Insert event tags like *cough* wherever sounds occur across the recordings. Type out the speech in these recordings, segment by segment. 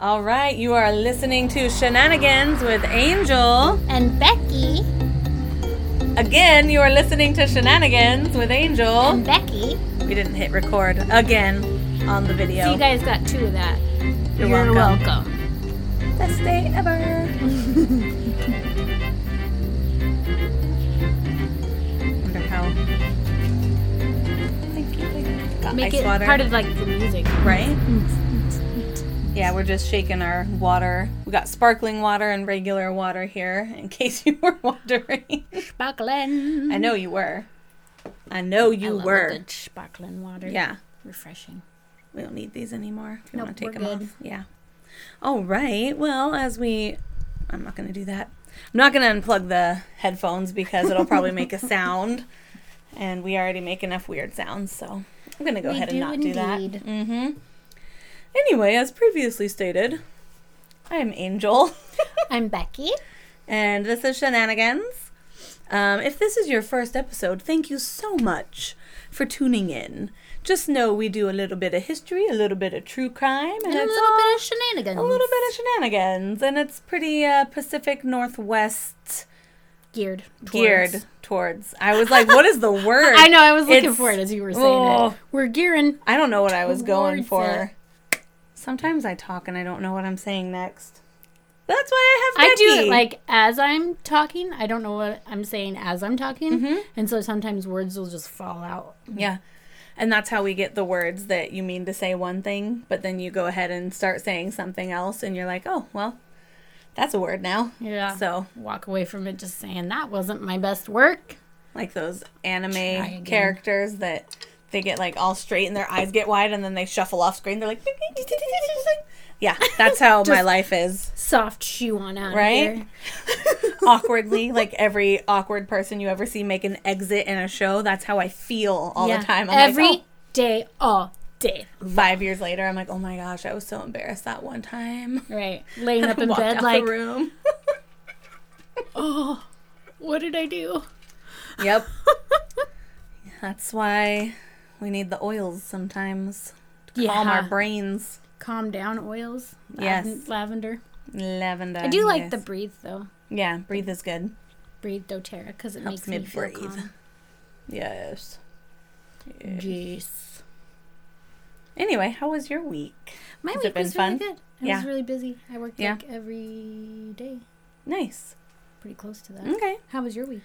All right, you are listening to Shenanigans with Angel. And Becky. Again, you are listening to Shenanigans with Angel. And Becky. We didn't hit record again on the video. So you guys got two of that. You're You're welcome. welcome. Best day ever. Wonder how. Thank you. Thank you. Got Make ice it water. part of like the music. right? Mm. Yeah, we're just shaking our water. We got sparkling water and regular water here, *laughs* in case you were wondering. Sparkling. I know you were. I know I you love a were. good sparkling water. Yeah. Refreshing. We don't need these anymore. If you Nope, want to take we're them good. off. Yeah. All right. Well, as we, I'm not going to do that. I'm not going to unplug the headphones because it'll probably make a sound, *laughs* and we already make enough weird sounds. So I'm going to go We ahead and not do that. indeed. Mm-hmm. Anyway, as previously stated, I am Angel, *laughs* I'm Becky. and this is Shenanigans. Um, if this is your first episode, thank you so much for tuning in. Just know we do a little bit of history, a little bit of true crime, and, And a it's little all bit of shenanigans. a little bit of shenanigans, and it's pretty uh, Pacific Northwest geared. Towards. geared towards. I was like, what is the *laughs* word? I know. I was looking It's- for it as you were saying Oh. it. We're gearing. I don't know what I was going for. Sometimes I talk and I don't know what I'm saying next. That's why I have I do it like as I'm talking. I don't know what I'm saying as I'm talking, Mm-hmm. and so sometimes words will just fall out. Yeah. And that's how we get the words that you mean to say one thing, but then you go ahead and start saying something else, and you're like, oh, well, that's a word now. Yeah. So, walk away from it just saying that wasn't my best work. like those anime characters that they get like all straight and their eyes get wide, and then they shuffle off screen. They're like, yeah, that's how *laughs* my life is. Soft shoe on out Right? *laughs* Awkwardly, like every awkward person you ever see make an exit in a show, that's how I feel all Yeah. the time. I'm Every like, day, all day. oh. five years later, I'm like, oh my gosh, I was so embarrassed that one time. Right. Laying *laughs* up in bed like, the room. oh, what did I do? Yep. That's why we need the oils sometimes to calm our brains. Calm down oils. Yes. Laven- Lavender. Lavender. I do like yes. the breathe though. Yeah, breathe is good. Breathe doTERRA because it Helps makes me me, feel breathe. calm. Yes. Yeah. Jeez. Anyway, how was your week? My Has week was fun? really good. It Yeah. was really busy. I worked Yeah. like every day. Nice. Pretty close to that. Okay. How was your week?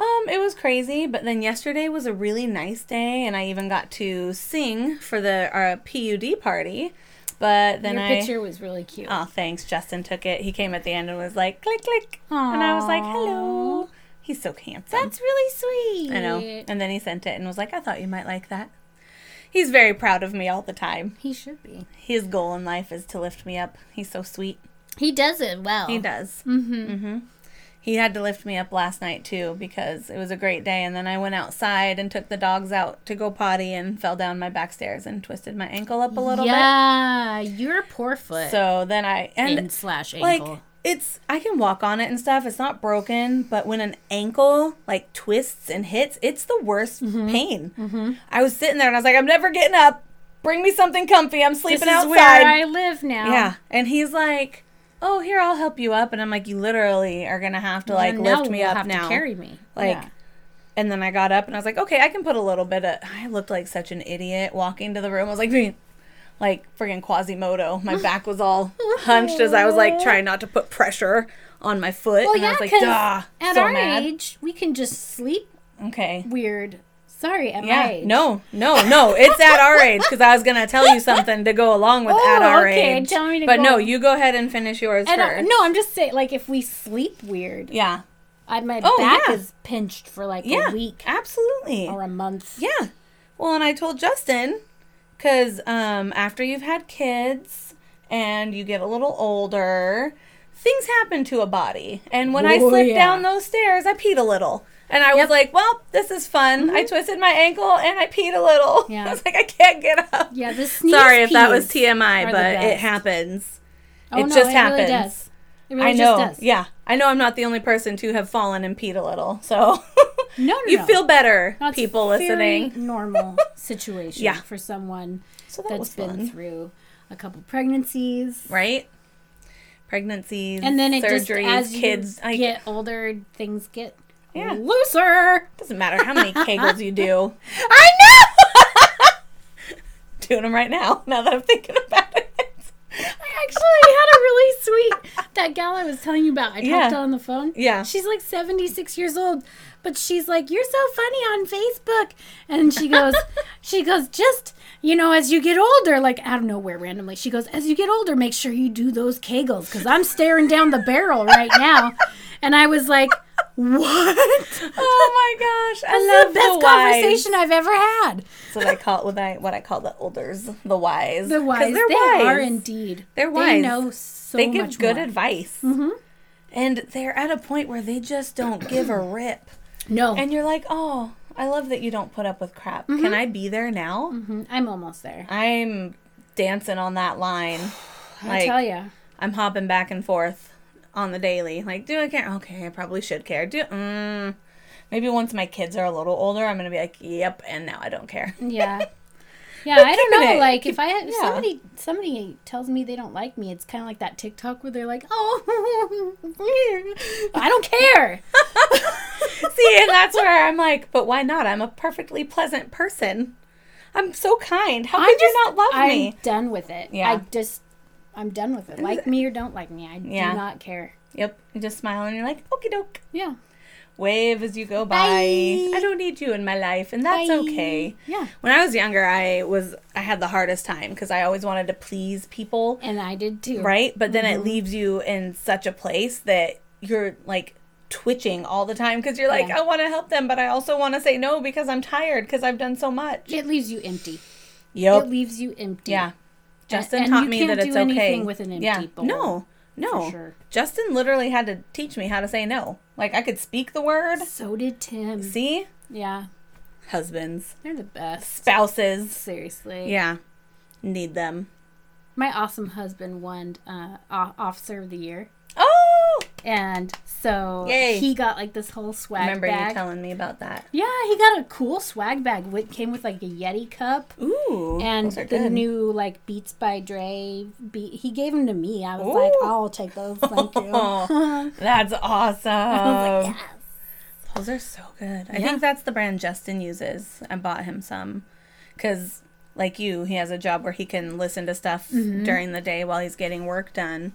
Um, it was crazy, but then yesterday was a really nice day, and I even got to sing for the our PUD party. But then Your I picture was really cute. Oh, thanks. Justin took it. He came at the end and was like, click, click. And I was like, hello. He's so handsome. That's really sweet. I know. And then he sent it and was like, I thought you might like that. He's very proud of me all the time. He should be. His goal in life is to lift me up. He's so sweet. He does it well. He does. Mm-hmm. Mm-hmm. He had to lift me up last night too because it was a great day. And then I went outside and took the dogs out to go potty and fell down my back stairs and twisted my ankle up a little bit. yeah, your poor foot. So then I and and slash like it's I can walk on it and stuff. It's not broken, but when an ankle like twists and hits, it's the worst Mm-hmm. pain. I was sitting there and I was like, I'm never getting up. Bring me something comfy. I'm this sleeping is outside. where I live now. yeah, and he's like, "Oh, here, I'll help you up." And I'm like, "You literally are gonna have to like lift me up have now." To carry me. Like, Yeah. And then I got up and I was like, "Okay, I can put a little bit of." I looked like such an idiot walking to the room. I was like, like friggin' Quasimodo. My *laughs* back was all hunched as I was like trying not to put pressure on my foot. well, and I yeah, was like, "Duh, at so our mad." age, we can just sleep Okay. weird. Sorry, at my Yeah. age. No, no, no. It's at our *laughs* age because I was gonna tell you something to go along with at Oh, our okay, age. tell me to but go- no, you go ahead and finish yours And I, first. no, I'm just saying, like, if we sleep weird, Yeah. I, my Oh, back yeah. is pinched for like Yeah. a week Absolutely. or a month. Yeah. Well, and I told Justin because um, after you've had kids and you get a little older, things happen to a body. And when I Oh, slipped yeah. down those stairs, I peed a little. And I was like, well, this is fun. I twisted my ankle and I peed a little. Mm-hmm. *laughs* Yeah. I was like, I can't get up. Yeah, the sneeze Sorry if that was TMI, but it happens. Oh, it no, just it happens. Really does. It really I know. just does. Yeah. I know I'm not the only person to have fallen and peed a little. So *laughs* No, no, you no. feel better, That's people very listening. normal *laughs* situation Yeah. for someone So that that's was been through. a couple pregnancies. right? Pregnancies, And then it surgeries, just as you kids. Like, get older, things get Yeah. looser. doesn't matter how many kegels you do. *laughs* I know. *laughs* Doing them right now. Now that I'm thinking about it. I actually had sweet that gal I was telling you about. I talked Yeah. to on the phone. Yeah. She's like 76 years old, but she's like, "You're so funny on Facebook." And she goes, *laughs* she goes, "Just, you know, as you get older, like out of nowhere randomly. She goes, "As you get older, make sure you do those kegels cuz I'm staring down the barrel right now." And I was like, "What?" Oh my gosh! I the love best the conversation I've ever had. That's what I call what I what I call the elders, the wise. The wise, They're they wise. are indeed. They're They wise. know so they give good more. advice, Mhm. and they're at a point where they just don't give a rip. No, And you're like, oh, I love that you don't put up with crap. Can I be there now? Mhm. I'm almost there. I'm dancing on that line. *sighs* I tell you. I'm hopping back and forth on the daily. Like, do I care? Okay, I probably should care. Do mm, maybe once my kids are a little older, I'm gonna be like, yep, and now I don't care. Yeah. *laughs* Yeah, I don't know. it- Like, if I if yeah. somebody somebody tells me they don't like me, it's kind of like that TikTok where they're like, "Oh, *laughs* I don't care." *laughs* See, and that's where I'm like, but why not? I'm a perfectly pleasant person. I'm so kind. How could you not love me? I'm done with it. Yeah. I just I'm done with it. Like me or don't like me, I Yeah. do not care. Yep. You just smile and you're like, okie doke. Yeah. Wave as you go by. Bye. I don't need you in my life, and that's Bye. okay. Yeah. When I was younger, I was I had the hardest time because I always wanted to please people, And I did too. right? But then Mm-hmm. it leaves you in such a place that you're like twitching all the time because you're like, Yeah. I want to help them, but I also want to say no because I'm tired because I've done so much. It leaves you empty. Yep. It leaves you empty. Yeah. Justin and taught you me that it's do okay. anything with an empty yeah. bowl, No. No. Sure. Justin literally had to teach me how to say no. Like I could speak the word. So did Tim. See? Yeah. Husbands, They're the best. spouses. Seriously. Yeah. Need them. My awesome husband won uh, Officer of the Year. And so Yay. he got like this whole swag bag. I Remember you telling me about that. yeah, he got a cool swag bag. It came with like a Yeti cup. Ooh. And those are the good. new like Beats by Dre beat, he gave them to me. I was like, I'll take those, thank you. *laughs* That's awesome. *laughs* I was like, yes. Those are so good. I Yeah. think that's the brand Justin uses. I bought him some because, like you, he has a job where he can listen to stuff Mm-hmm. during the day while he's getting work done.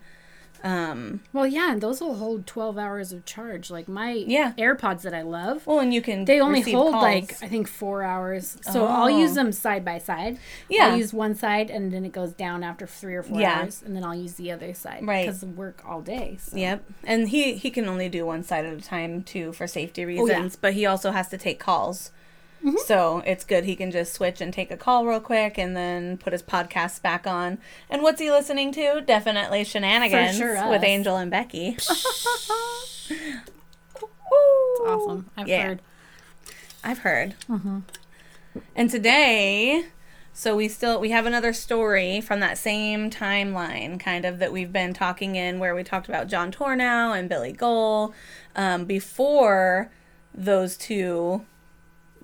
Um, Well, yeah, and those will hold 12 hours of charge. Like my Yeah. AirPods that I love, well, and you can they only hold calls. like I think four hours. So I'll Oh. use them side by side. Yeah. I'll use one side and then it goes down after three or four Yeah. hours, and then I'll use the other side Right. because work all day. So. Yep, and he he can only do one side at a time too for safety Oh, reasons. yeah. But he also has to take calls, Mm-hmm. so it's good he can just switch and take a call real quick, and then put his podcasts back on. And what's he listening to? Definitely shenanigans sure with. Angel and Becky. *laughs* It's awesome. I've Yeah. heard. I've heard. And today, so we still we have another story from that same timeline, kind of that we've been talking in, where we talked about John Tornow and Billy Gohl. Um, before those two,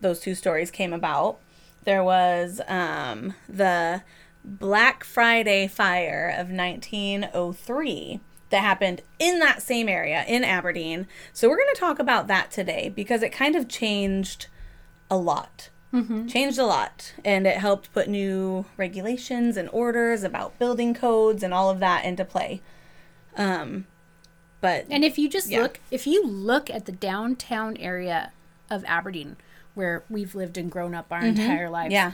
those two stories came about, there was um, the Black Friday fire of 1903 that happened in that same area in Aberdeen. So we're going to talk about that today because it kind of changed a lot. Changed a lot. And it helped put new regulations and orders about building codes and all of that into play. Um, but And if you just Yeah. look, if you look at the downtown area of Aberdeen, where we've lived and grown up our entire lives, Mm-hmm. yeah,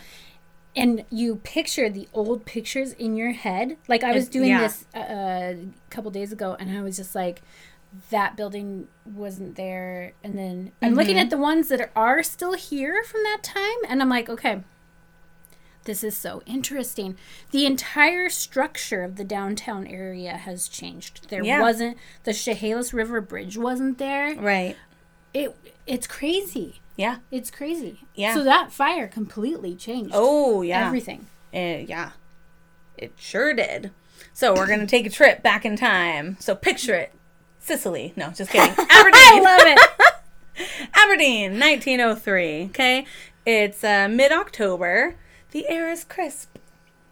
and you picture the old pictures in your head like i was doing yeah. this uh, a couple days ago and i was just like that building wasn't there and then i'm looking Mm-hmm. at the ones that are still here from that time and i'm like okay this is so interesting the entire structure of the downtown area has changed there Yeah. wasn't the chehalis river bridge wasn't there right. it it's crazy Yeah. it's crazy Yeah. so that fire completely changed Oh, yeah. everything Uh, yeah, it sure did. So we're gonna take a trip back in time. So picture it, Sicily. No, just kidding. *laughs* Aberdeen. I love it. *laughs* Aberdeen, 1903. Okay, it's uh, mid-October. The air is crisp.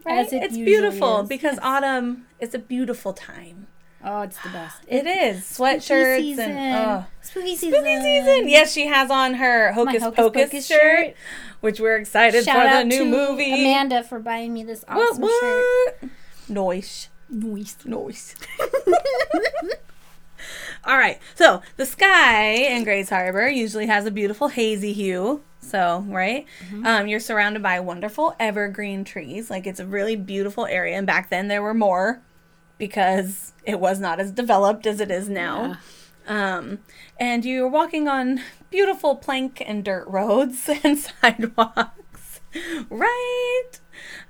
Right? It it's beautiful is. because autumn is a beautiful time. Oh, it's the best. *gasps* It is sweatshirts season. and oh, Spooky season. spooky season. Yes, she has on her Hocus, Hocus Pocus, Pocus shirt, shirt. which we're excited Shout for the new to movie. Amanda for buying me this What? awesome shirt. Noise. Noise. Noise. *laughs* All right. So the sky in Grays Harbor usually has a beautiful hazy hue. So, right? Um, you're surrounded by wonderful evergreen trees. Like it's a really beautiful area. And back then there were more because it was not as developed as it is now. Um, and you're walking on beautiful plank and dirt roads *laughs* and sidewalks. Right?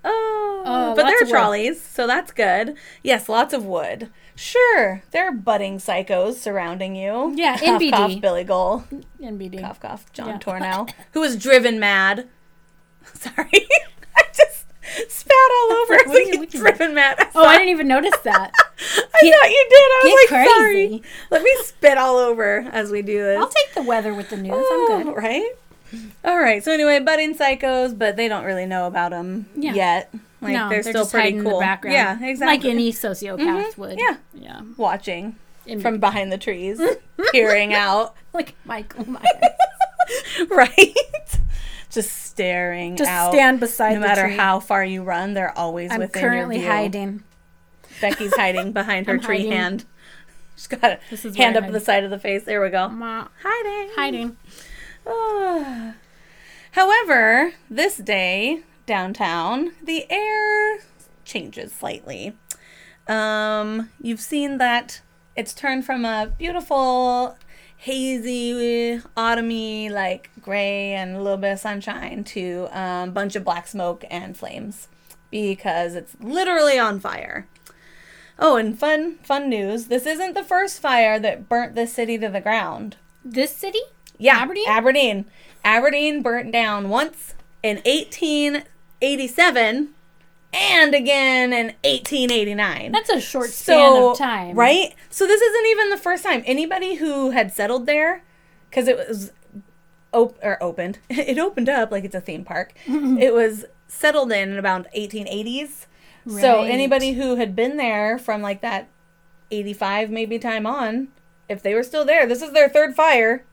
Oh, Oh, but there are of wood. trolleys, so that's good. Yes, lots of wood. Sure, there are budding psychos surrounding you. Yeah, cough, NBD. cough, Billy Gohl, NBD. cough, cough, John Yeah. Tornow, *laughs* who was driven mad. *laughs* Sorry, *laughs* spat all over. I was you like, driven mad. Oh, I didn't even notice that. *laughs* I Get- thought you did. I was like, sorry. Let me spit all over as we do this. I'll take the weather with the news. Oh, I'm good. Oh, right? All right. So anyway, budding psychos, but they don't really know about them Yeah. yet. Like no, they're, they're, still pretty cool. in the background. Yeah, exactly. Like any sociopath mm-hmm. would. Yeah. Yeah. watching In- from behind the trees, *laughs* peering out. Like Michael Myers. Right? Just staring Just out. stand beside No matter tree. how far you run, they're always I'm within currently your view. hiding. Becky's hiding *laughs* behind her I'm tree hiding. hand. She's got a This is hand up the side of the face. There we go. Ma- Hiding. Hiding. *sighs* However, this day downtown, the air changes slightly. Um, you've seen that it's turned from a beautiful, hazy, autumny, like gray and a little bit of sunshine to a um, bunch of black smoke and flames because it's literally on fire. Oh, and fun, fun news! This isn't the first fire that burnt this city to the ground. This city? Yeah, Aberdeen? Aberdeen. Aberdeen burnt down once in 1887 and again in 1889. That's a short span of time. Right? So this isn't even the first time. Anybody who had settled there, because it was op- or opened, *laughs* it opened up like it's a theme park. Mm-hmm. it was settled in in about 1880s. So anybody who had been there from like that 85 maybe time on, if they were still there, this is their third fire.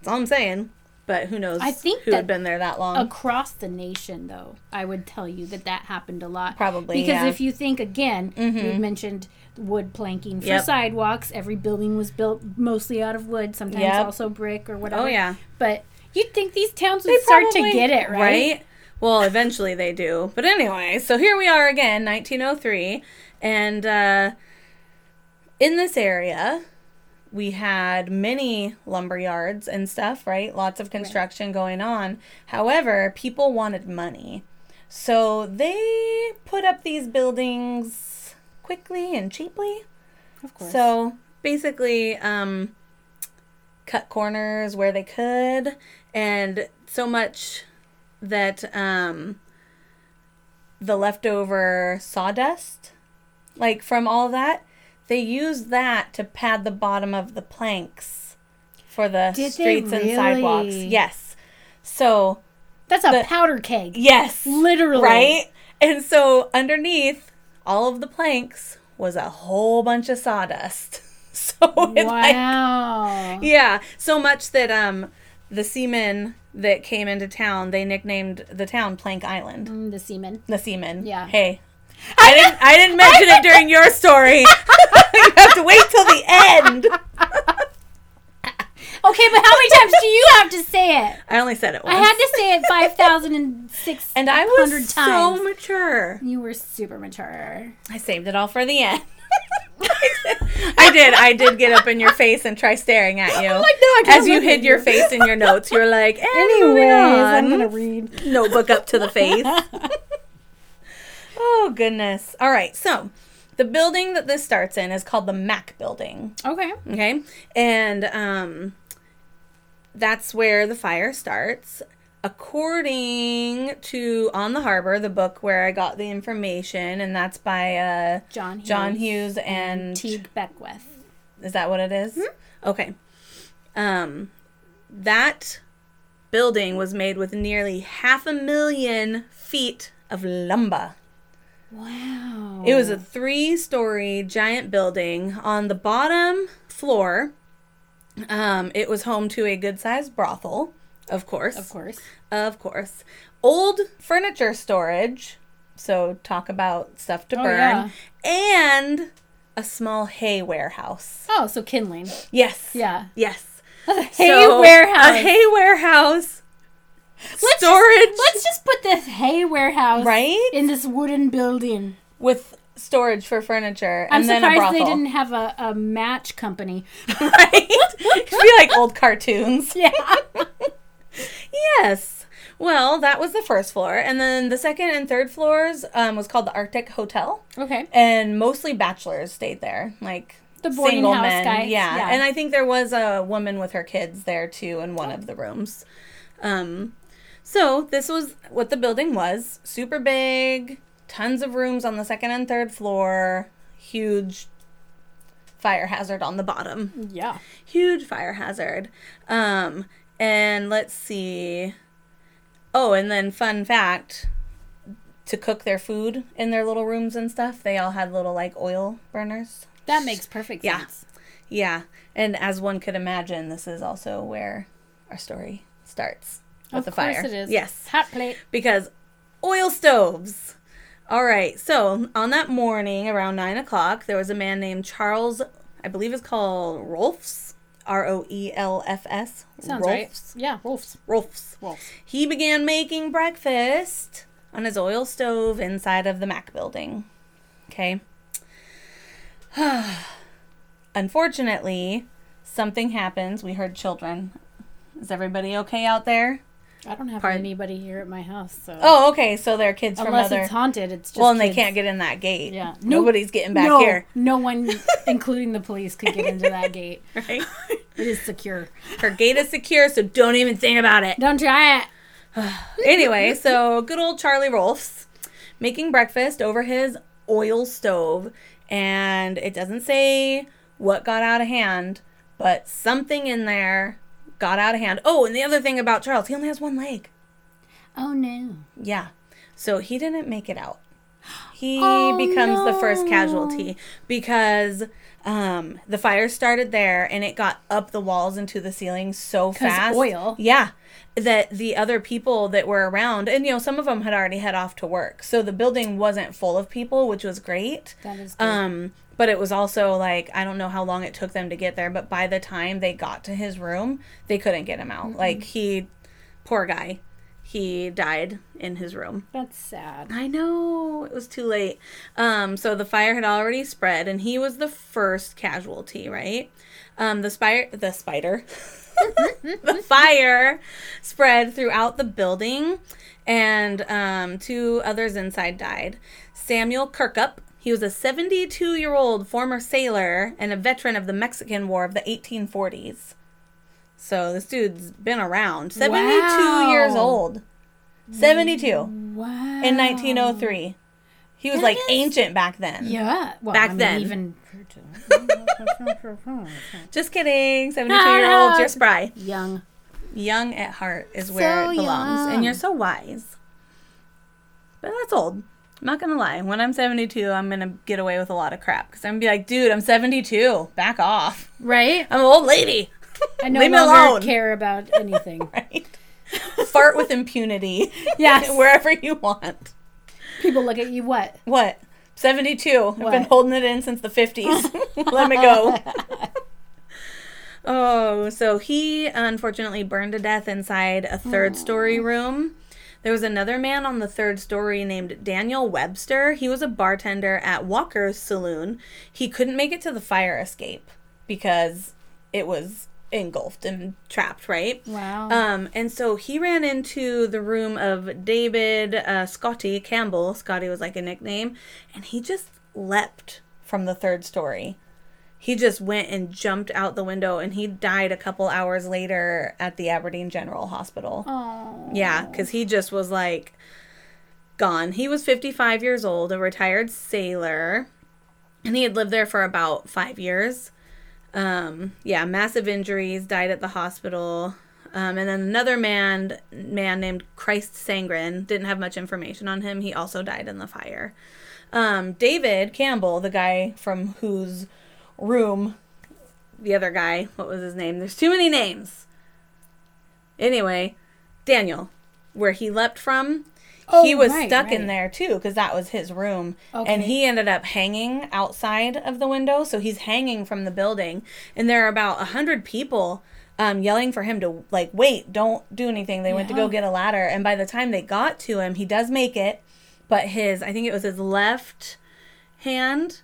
That's all I'm saying. But who knows I think who had been there that long. Across the nation, though, I would tell you that that happened a lot. Probably, Because yeah. Mm-hmm. if you think again, you mentioned wood planking for Yep. sidewalks. Every building was built mostly out of wood, sometimes Yep. also brick or whatever. oh yeah. But you'd think these towns would start to get it, right? Well, eventually they do. But anyway, so here we are again, 1903, and uh, in this area, we had many lumber yards and stuff, right? Lots of construction going on. However, people wanted money. So they put up these buildings quickly and cheaply. Of course. So basically, um, cut corners where they could, and so much that um, the leftover sawdust, like from all that, they used that to pad the bottom of the planks for the Did streets and sidewalks. Yes. So, That's a the- powder keg. yes. Literally. Right? And so underneath all of the planks was a whole bunch of sawdust. *laughs* So it like Wow. yeah, so much that um the seamen that came into town, they nicknamed the town Plank Island. Mm, the seamen. The seamen. Yeah. Hey. I didn't I didn't mention it during your story. *laughs* you have to wait till the end. *laughs* Okay, but how many times do you have to say it? I only said it once. I had to say it 5,006 and I hundred was times. so mature. You were super mature. I saved it all for the end. *laughs* I did. I did get up in your face and try staring at you. like, no, I can't As you hid your face in your notes, you're like, Anyways, anyways, I'm gonna read. notebook up to the face. Oh goodness. All right. So, the building that this starts in is called the Mac Building. Okay. Okay. And um that's where the fire starts. According to On the Harbor, the book where I got the information, and that's by uh John Hughes. John Hughes and Teague Beckwith. is that what it is? Hmm? Okay. Um that building was made with nearly half a million feet of lumber. Wow. It was a three story giant building. On the bottom floor, um, it was home to a good sized brothel, of course. Of course. Of course. Old furniture storage. So, talk about stuff to Oh, burn. And a small hay warehouse. Oh, so kindling. Yes. Yeah. Yes. *laughs* Hay So, warehouse. A hay warehouse. Let's storage. Just, let's just put this hay warehouse Right? in this wooden building. with storage for furniture. I'm and then a surprised they didn't have a, a match company. *laughs* right? It should be like old cartoons. *laughs* Yeah. Yes. Well, that was the first floor, and then the second and third floors um, was called the Arctic Hotel, Okay. and mostly bachelors stayed there, like The boarding single house men. guys, Yeah. yeah. and I think there was a woman with her kids there too in one of the rooms. Um, so this was what the building was: super big, tons of rooms on the second and third floor, huge fire hazard on the bottom Yeah. huge fire hazard. Um, and let's see. Oh, and then fun fact to cook their food in their little rooms and stuff, they all had little like oil burners. That makes perfect Yeah. sense. Yeah. And as one could imagine, this is also where our story starts with Of the course fire. it is. Yes Hot plate. because oil stoves. All right, so on that morning around nine o'clock, there was a man named Charles, I believe it's called Rolfs, R O E L F S. Sounds right. Yeah, wolves. Rolfs. Wolves. He began making breakfast on his oil stove inside of the Mac building. Okay. *sighs* Unfortunately, something happens. We heard children. Is everybody okay out there? I don't have Pardon? anybody here at my house, so Oh, okay. So they're kids from other. unless it's haunted, it's just well, and they can't get in that gate. Yeah. Nobody's getting back no, here. No one, *laughs* including the police, could get into that gate. *laughs* Right? It is secure. Her gate is secure, so don't even think about it. Don't try it. *sighs* anyway, so good old Charlie Rolfs making breakfast over his oil stove, and it doesn't say what got out of hand, but something in there got out of hand. Oh, and the other thing about Charles, he only has one leg. Oh no. Yeah. So he didn't make it out. He Oh, becomes the first casualty because um, the fire started there and it got up the walls into the ceiling so fast. oil. Yeah. That the other people that were around, and you know, some of them had already head off to work. So the building wasn't full of people, which was great. That is good. Um, but it was also like I don't know how long it took them to get there, but by the time they got to his room, they couldn't get him out. Like he, poor guy, he died in his room. That's sad. I know it was too late. Um, so the fire had already spread, and he was the first casualty. Right? Um, the spider, the spider, *laughs* the fire spread throughout the building, and um, two others inside died. Samuel Kirkup. He was a 72 year old former sailor and a veteran of the Mexican War of the 1840s. So this dude's been around. 72 years old. 72 Wow. in 1903. He was That like is- ancient back then. Yeah. Well, Back I mean, then. even *laughs* Just kidding. 72 year olds, you're spry. *laughs* young. Young at heart is where So it belongs. And you're so wise. But that's old. I'm not to lie. When I'm 72, I'm to get away with a lot of crap. Because I'm to be like, dude, I'm 72. Back off. Right? I'm an old lady. I no *laughs* Leave me longer alone. care about *laughs* anything. Right? Fart with impunity. Yes. *laughs* Wherever you want. People look at you. What? What? 72. I've been holding it in since the 50s. Let me go. oh, so he unfortunately burned to death inside a third story room. There was another man on the third story named Daniel Webster. He was a bartender at Walker's Saloon. He couldn't make it to the fire escape because it was engulfed and trapped, right? Wow. Um, and so he ran into the room of David uh, Scotty Campbell. Scotty was like a nickname, and he just leapt from the third story. He just went and jumped out the window, and he died a couple hours later at the Aberdeen General Hospital. oh. Yeah, because he just was like gone. He was 55 years old, a retired sailor, and he had lived there for about five years. Um, yeah, massive injuries, died at the hospital. Um, and then another man, man named Christ Sangren, didn't have much information on him. He also died in the fire. um, David Campbell, the guy from whose room the other guy, what was his name? There's too many names. Anyway, Daniel, where he leapt from, he Oh, was right, stuck in there too because that was his room. And he ended up hanging outside of the window. So he's hanging from the building. And there are about a hundred people um, yelling for him to, like, wait, don't do anything. They went to go get a ladder. And by the time they got to him, he does make it. But his, I think it was his left hand.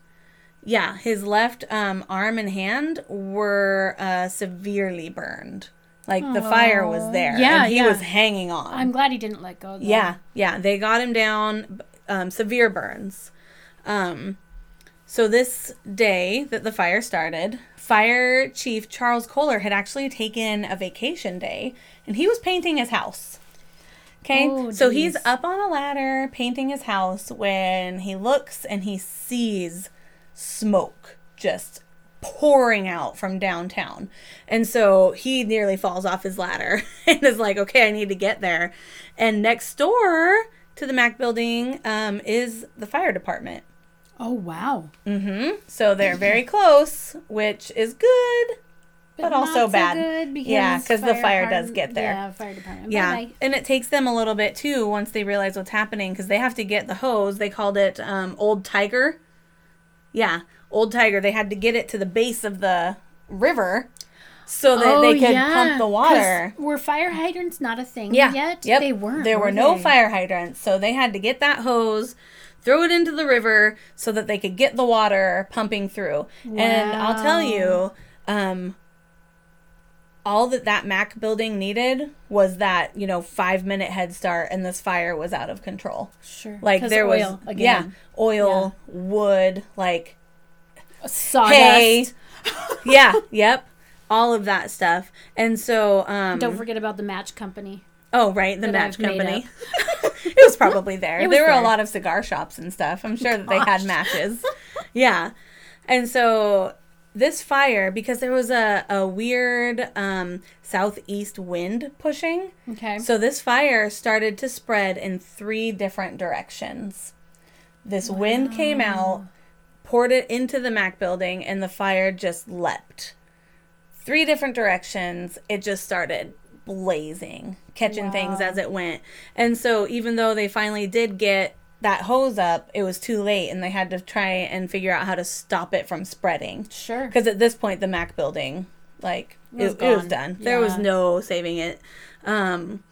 Yeah, his left um, arm and hand were uh, severely burned. Like the fire was there. Yeah, and he yeah. was hanging on. I'm glad he didn't let go. Though. Yeah, yeah, they got him down, um, severe burns. Um, so this day that the fire started, Fire Chief Charles Kohler had actually taken a vacation day, and he was painting his house. Okay, Oh, so he's up on a ladder painting his house when he looks and he sees smoke just pouring out from downtown. And so he nearly falls off his ladder *laughs* and is like, okay, I need to get there. And next door to the Mac building um, is the fire department. Oh wow. Mm-hmm. So they're very close, which is good. But not also so bad. because Yeah, 'cause the fire does get there. Yeah, fire department. Yeah. Bye-bye. And it takes them a little bit too once they realize what's happening because they have to get the hose. They called it um, Old Tiger. Yeah, Old Tiger. They had to get it to the base of the river so that they could pump the water. Were fire hydrants not a thing Yeah. yet? Yep. They weren't. There were were no fire hydrants, so they had to get that hose, throw it into the river so that they could get the water pumping through. And I'll tell you, um, all that that Mac building needed was that you know five minute head start, and this fire was out of control. Sure. like there oil, was, again. yeah, oil, wood, like Sawdust. hay, *laughs* yeah, yep, all of that stuff. And so, um, Don't forget about the match company. Oh, right, the match I've company. *laughs* it was probably *laughs* there. Was there were there. a lot of cigar shops and stuff. I'm sure that they had matches. yeah. And so this fire, because there was a, a weird um, southeast wind pushing, Okay. so this fire started to spread in three different directions. This wind came out, poured it into the Mac building, and the fire just leapt. Three different directions. It just started blazing, catching things as it went. And so, even though they finally did get that hose up, it was too late, and they had to try and figure out how to stop it from spreading. sure. Because at this point, the Mac building, like, it, Was it was gone. done. There was no saving it. Um,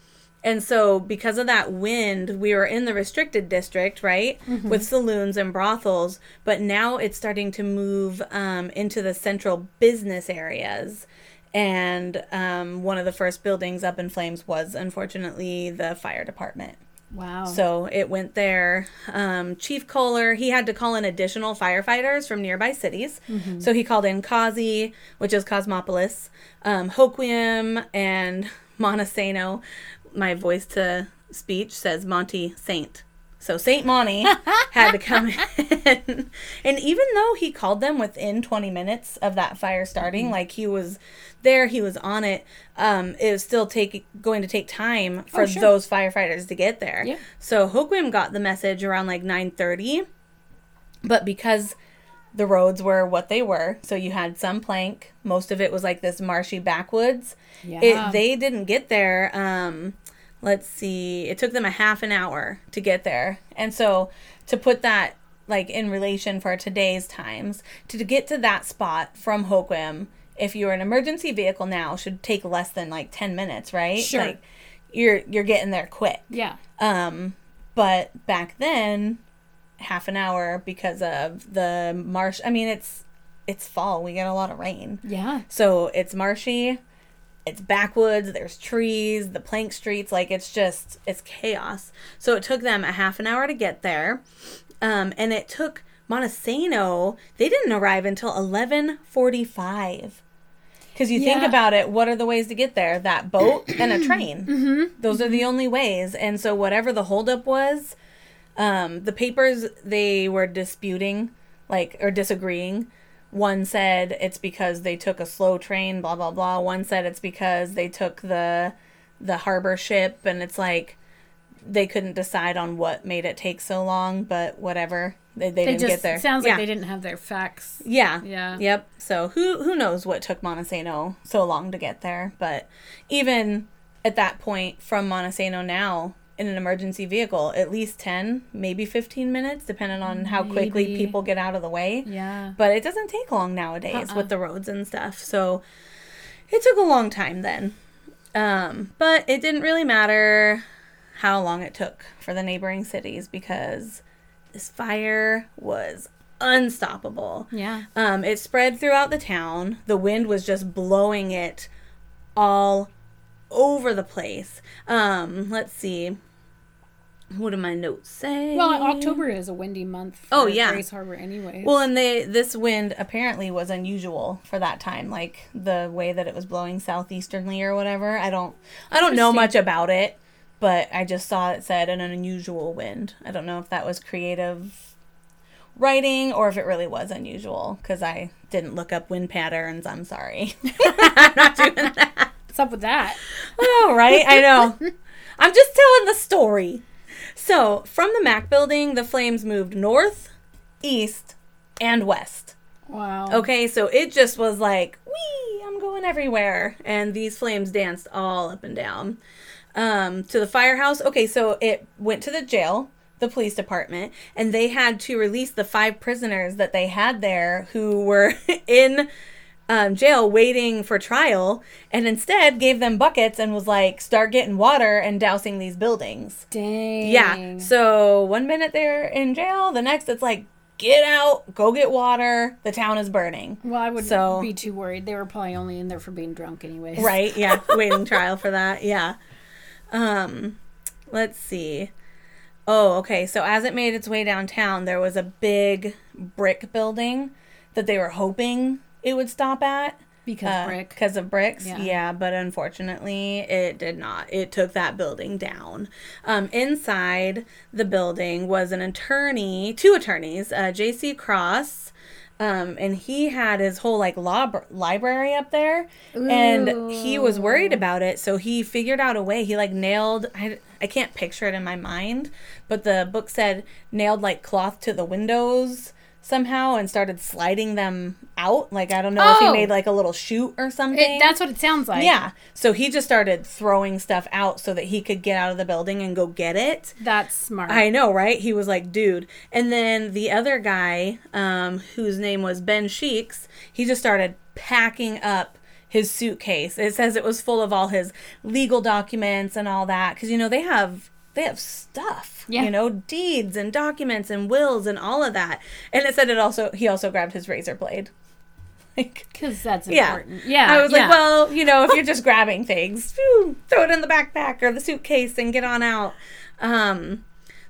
and so, because of that wind, we were in the restricted district, right, Mm-hmm. with saloons and brothels. But now it's starting to move um, into the central business areas. And um, one of the first buildings up in flames was, unfortunately, the fire department. Wow. So it went there. Um, Chief Kohler, he had to call in additional firefighters from nearby cities. So he called in Kazi, which is Cosmopolis, um, Hoquiam, and Montesano. My voice to speech says Monty Saint. So Saint Monty *laughs* had to come in. And even though he called them within 20 minutes of that fire starting, like he was there, he was on it, um, it was still take, going to take time for Oh, sure. those firefighters to get there. Yeah. So Hoquiam got the message around like 9:30, but because the roads were what they were, so you had some plank, most of it was like this marshy backwoods. Yeah. It they didn't get there um let's see, it took them a half an hour to get there. And so to put that like in relation for today's times, to get to that spot from Hoquiam, if you're an emergency vehicle now, should take less than like 10 minutes, right? Sure. Like you're you're getting there quick. yeah. Um, but back then, half an hour because of the marsh. I mean, it's it's fall. We get a lot of rain, Yeah. so it's marshy. It's backwoods. There's trees. The plank streets. Like it's just it's chaos. So it took them a half an hour to get there, um, and it took Montesano. They didn't arrive until eleven forty-five. Because you think about it, what are the ways to get there? That boat *clears throat* and a train. Mm-hmm. Those are the only ways. And so, whatever the holdup was, um, the papers they were disputing, like or disagreeing. One said it's because they took a slow train, blah blah blah. One said it's because they took the the harbor ship, and it's like they couldn't decide on what made it take so long. But whatever, They, they, They didn't just get there. sounds yeah. like they didn't have their facts. Yeah. Yeah. Yep. So who who knows what took Montesano so long to get there? But even at that point from Montesano now in an emergency vehicle, at least ten, maybe fifteen minutes, depending on how quickly people get out of the way. Yeah. But it doesn't take long nowadays Uh-uh. with the roads and stuff. So it took a long time then. Um, but it didn't really matter how long it took for the neighboring cities because this fire was unstoppable. Yeah. Um, it spread throughout the town. The wind was just blowing it all over the place. Um, let's see. What do my notes say? Well, October is a windy month. Oh, for Oh, yeah. Grays Harbor, anyway. Well, and they this wind apparently was unusual for that time, like the way that it was blowing southeasternly or whatever. I don't I don't know much about it, but I just saw it said an unusual wind. I don't know if that was creative writing or if it really was unusual because I didn't look up wind patterns. I'm sorry. *laughs* I'm not doing that. What's up with that? Oh, right. I know. *laughs* I'm just telling the story. So, from the Mac building, the flames moved north, east, and west. Wow. Okay, so it just was like, wee, I'm going everywhere. And these flames danced all up and down. Um, to the firehouse. Okay, so it went to the jail, the police department, and they had to release the five prisoners that they had there who were *laughs* in um, jail waiting for trial, and instead gave them buckets and was like, start getting water and dousing these buildings. Dang. Yeah. So one minute they're in jail, the next it's like, get out, go get water. The town is burning. Well, I wouldn't So- be too worried. They were probably only in there for being drunk, anyways. Right. Yeah. *laughs* Waiting trial for that. Yeah. Um, let's see. Oh, okay. So as it made its way downtown, there was a big brick building that they were hoping it would stop at. Because brick. Because of bricks. Yeah. Yeah. but unfortunately, it did not. It took that building down. Um, inside the building was an attorney, two attorneys, uh, J.C. Cross. Um, and he had his whole like law library up there, and he was worried about it. So he figured out a way. He like nailed. I, I can't picture it in my mind, but the book said nailed like cloth to the windows somehow and started sliding them out. Like I don't know if he Oh. made like a little chute or something. It, that's what it sounds like. yeah. So he just started throwing stuff out so that he could get out of the building and go get it. That's smart. I know, right? He was like, dude. And then the other guy, um, whose name was Ben Sheeks, he just started packing up his suitcase. It says it was full of all his legal documents and all that. Because, you know, they have. They have stuff, Yeah. you know, deeds and documents and wills and all of that. And it said it also. He also grabbed his razor blade. *laughs* Like, Because that's important. Yeah. I was yeah. like, well, you know, if you're *laughs* just grabbing things, phew, throw it in the backpack or the suitcase and get on out. Um,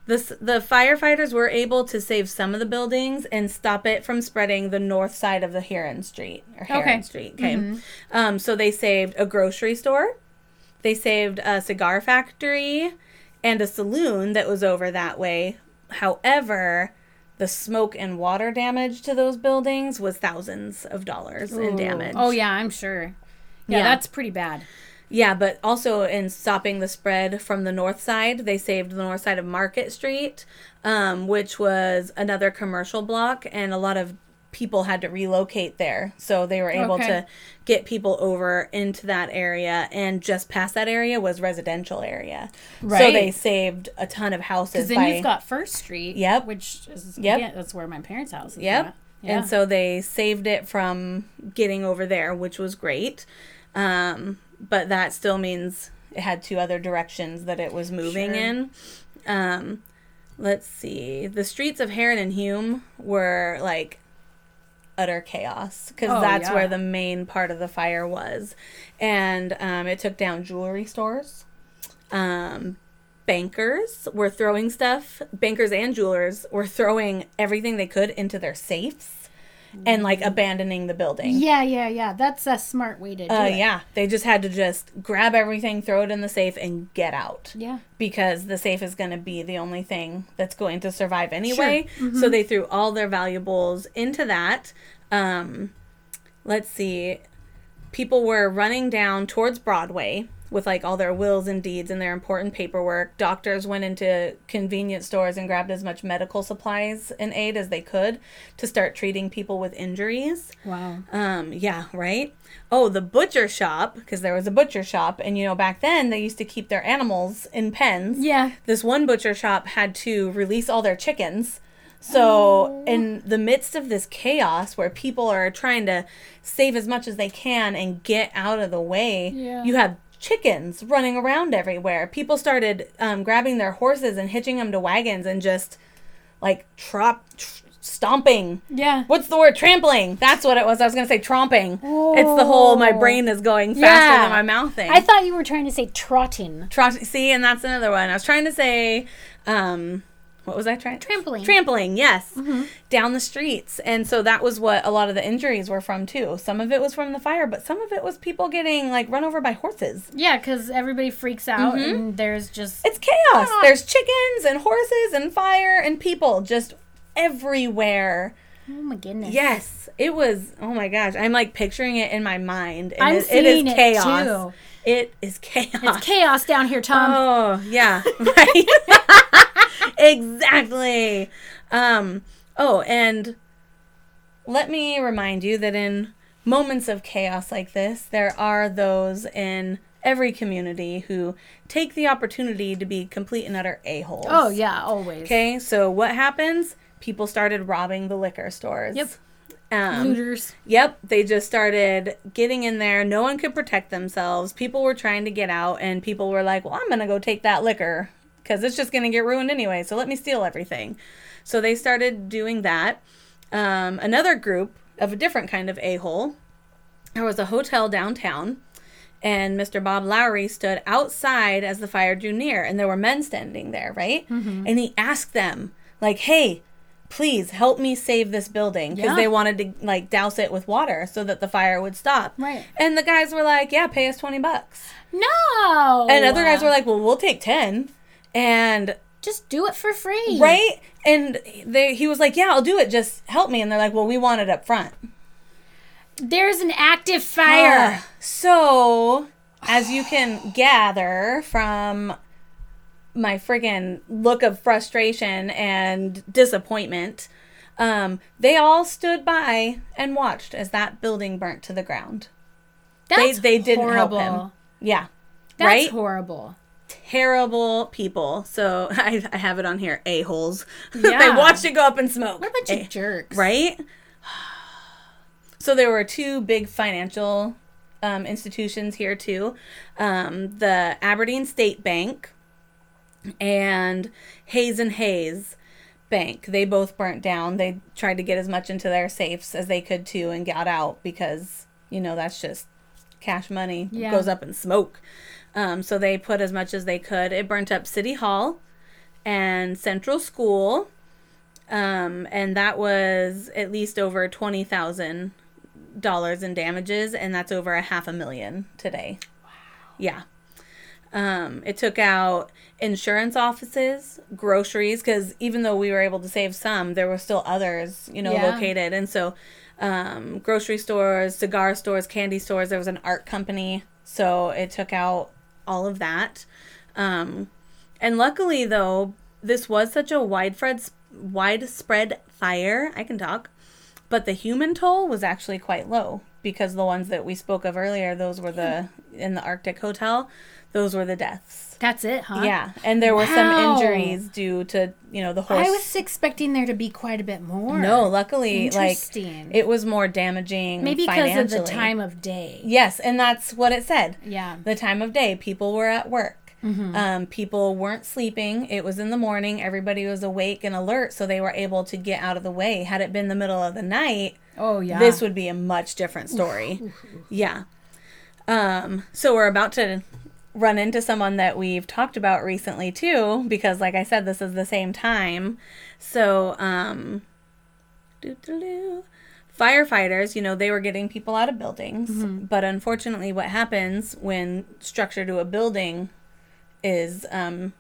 the, the firefighters were able to save some of the buildings and stop it from spreading the north side of the Heron Street or Heron Okay. Street. Okay. Um, so they saved a grocery store, they saved a cigar factory, and a saloon that was over that way. However, the smoke and water damage to those buildings was thousands of dollars in damage. Oh, yeah, I'm sure. Yeah, Yeah. that's pretty bad. Yeah, but also in stopping the spread from the north side, they saved the north side of Market Street, um, which was another commercial block, and a lot of people had to relocate there. So they were able Okay. to get people over into that area, and just past that area was residential area. Right. So they saved a ton of houses. Because then by, you've got First Street. Yep. Which is, Yep. yeah, that's where my parents' house is. Yep. at. Yeah. And so they saved it from getting over there, which was great. Um, but that still means it had two other directions that it was moving Sure. in. Um, let's see. The streets of Heron and Hume were like utter chaos because Oh, that's yeah. where the main part of the fire was. And um, it took down jewelry stores. Um, bankers were throwing stuff, bankers and jewelers were throwing everything they could into their safes and like abandoning the building. yeah, yeah, yeah. That's a smart way to do Uh, it. yeah, they just had to just grab everything, throw it in the safe, and get out Yeah. because the safe is going to be the only thing that's going to survive anyway. Sure. So they threw all their valuables into that. Um, let's see. People were running down towards Broadway with like all their wills and deeds and their important paperwork. Doctors went into convenience stores and grabbed as much medical supplies and aid as they could to start treating people with injuries. Wow. Um, yeah, right. Oh, the butcher shop, because there was a butcher shop, and you know, back then they used to keep their animals in pens. Yeah. This one butcher shop had to release all their chickens. So, in the midst of this chaos where people are trying to save as much as they can and get out of the way, Yeah. you have chickens running around everywhere. People started um, grabbing their horses and hitching them to wagons and just like trop, tr- stomping Yeah. What's the word? Trampling. That's what it was. I was gonna say tromping. It's the whole my brain is going faster Yeah. than my mouth thing. I thought you were trying to say trotting. Trot. See, and that's another one. I was trying to say, um, what was I trying? Trampling. Trampling. Yes, down the streets, and so that was what a lot of the injuries were from too. Some of it was from the fire, but some of it was people getting like run over by horses. Yeah, because everybody freaks out and there's just. It's chaos. Ah. There's chickens and horses and fire and people just everywhere. Oh my goodness. Yes, it was. Oh my gosh, I'm like picturing it in my mind, and I'm it, it is seeing it, chaos. too. It is chaos. It's chaos down here, Tom. Oh yeah, *laughs* right. *laughs* exactly. Um. Oh, and let me remind you that in moments of chaos like this, there are those in every community who take the opportunity to be complete and utter a holes. oh, yeah, always. Okay, so what happens? People started robbing the liquor stores. Yep. Um, Looters. Yep, they just started getting in there. No one could protect themselves. People were trying to get out, and people were like, Well, I'm going to go take that liquor because it's just going to get ruined anyway. So let me steal everything. So they started doing that. Um, another group of a different kind of a hole, there was a hotel downtown, and Mr. Bob Lowry stood outside as the fire drew near, and there were men standing there, right? And he asked them, like, Hey, please help me save this building because Yeah. they wanted to like douse it with water so that the fire would stop. Right. And the guys were like, "Yeah, pay us 20 bucks." No. And other guys were like, "Well, we'll take 10." And just do it for free. right? And they he was like, "Yeah, I'll do it. Just help me." And they're like, "Well, we want it up front." There's an active fire. Ah, so, as you can gather from my friggin' look of frustration and disappointment, um, they all stood by and watched as that building burnt to the ground. That's they didn't horrible. help him. Yeah. That's right? horrible. Terrible people. So *laughs* I, I have it on here. A-holes. *laughs* Yeah. they watched it go up in smoke. What a bunch A- of jerks. right? *sighs* So there were two big financial um, institutions here too, um, the Aberdeen State Bank and Hayes and Hayes Bank. They both burnt down. They tried to get as much into their safes as they could too, and got out because you know that's just cash money Yeah. goes up in smoke. Um, so they put as much as they could. It burnt up City Hall and Central School um, and that was at least over twenty thousand dollars in damages, and that's over a half a million today. Wow. Yeah. Um, it took out insurance offices, groceries, because even though we were able to save some, there were still others, you know, Yeah. located, and so um, grocery stores, cigar stores, candy stores. There was an art company, so it took out all of that. Um, and luckily, though, this was such a widespread widespread fire. I can talk, but the human toll was actually quite low because the ones that we spoke of earlier, those were the in the Arctic hotel, those were the deaths. That's it, huh? Yeah, and there were some injuries due to you know the horse. I was expecting there to be quite a bit more. no, luckily, like it was more damaging. Maybe because of the time of day. Yes, and that's what it said. Yeah. the time of day. People were at work. Mm-hmm. Um, people weren't sleeping. It was in the morning. Everybody was awake and alert, so they were able to get out of the way. Had it been the middle of the night, Oh yeah. this would be a much different story. yeah. Um, so we're about to run into someone that we've talked about recently too, because like I said, this is the same time. So, um, doo-doo-doo. firefighters, you know, they were getting people out of buildings, but unfortunately, what happens when structure to a building is um,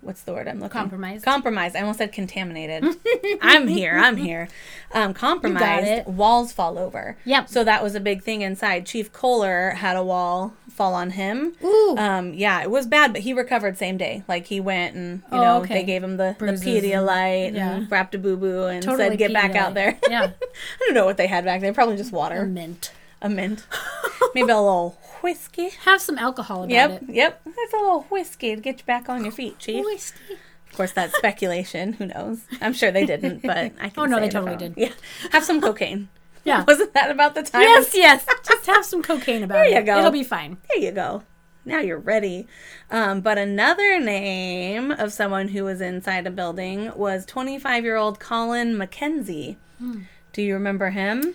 what's the word I'm looking Compromised. Compromised. I almost said contaminated. *laughs* I'm here. I'm here. Um, compromised. Walls fall over. Yep. So that was a big thing inside. Chief Kohler had a wall fall on him. Ooh. Um, yeah, it was bad, but he recovered same day. Like he went and you Oh, know okay. they gave him the, the Bruises and- Pedialyte yeah. and wrapped a boo boo and Totally said get back out there. *laughs* Yeah. I don't know what they had back there. Probably just water A mint. a mint, *laughs* maybe a little whiskey. Have some alcohol about Yep, it. yep. yep. That's a little whiskey to get you back on your feet, Chief. Whiskey. Of course, that's *laughs* speculation. Who knows? I'm sure they didn't, but I *laughs* can. Oh, no, they totally did. Yeah, have some cocaine. *laughs* Yeah. Wasn't that about the time? Yes, yes. Just have some cocaine about it. There you go. It'll be fine. There you go. Now you're ready. Um, but another name of someone who was inside a building was 25 year old Colin McKenzie. Hmm. Do you remember him?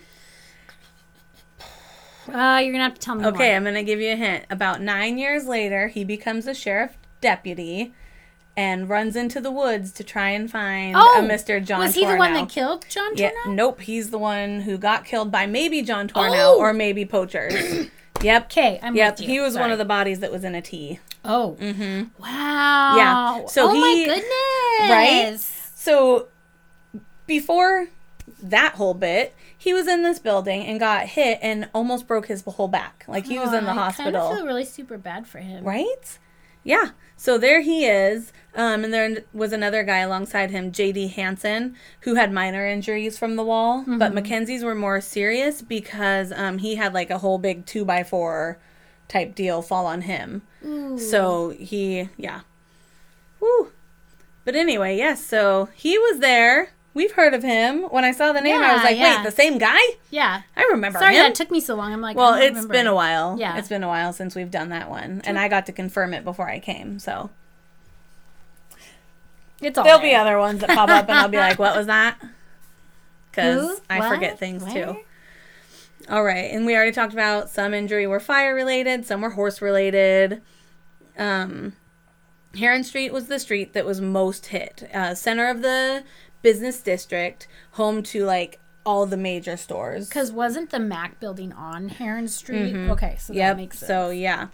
Uh, you're gonna have to tell me Okay, more. I'm going to give you a hint. About nine years later, he becomes a sheriff deputy and runs into the woods to try and find Oh, a Mr. John was he the one that killed John Yeah, Tornow? nope. He's the one who got killed by maybe John Tornow Oh! or maybe poachers. *clears throat* yep. Okay, I'm Yep. with you. He was one of the bodies that was in a a T. Oh. Mm-hmm. Wow. Yeah, so oh he- my goodness. Right? So before that whole bit, he was in this building and got hit and almost broke his whole back. Like he was in the I hospital. kind of feel really super bad for him. Right? Yeah. So there he is. Um, and there was another guy alongside him, J.D. Hansen, who had minor injuries from the wall. Mm-hmm. But McKenzie's were more serious because um, he had like a whole big two by four type deal fall on him. Ooh. So he, yeah. Woo. But anyway, yes. so he was there. We've heard of him. When I saw the name, I was like, yeah. wait, the same guy? Yeah. I remember Sorry him. that took me so long. I'm like, Well, it's been a while. Yeah. It's been a while since we've done that one. And I got to confirm it before I came. So It's all there'll there. be other ones that pop up and I'll be like, what was that? *laughs* Because I What? forget things Where? too. All right. And we already talked about some injury were fire related, some were horse related. Um, Heron Street was the street that was most hit. Uh, center of the business district, home to like all the major stores. Because wasn't the Mac building on Heron Street? Okay, so Mm-hmm. Yep. that makes sense. So yeah,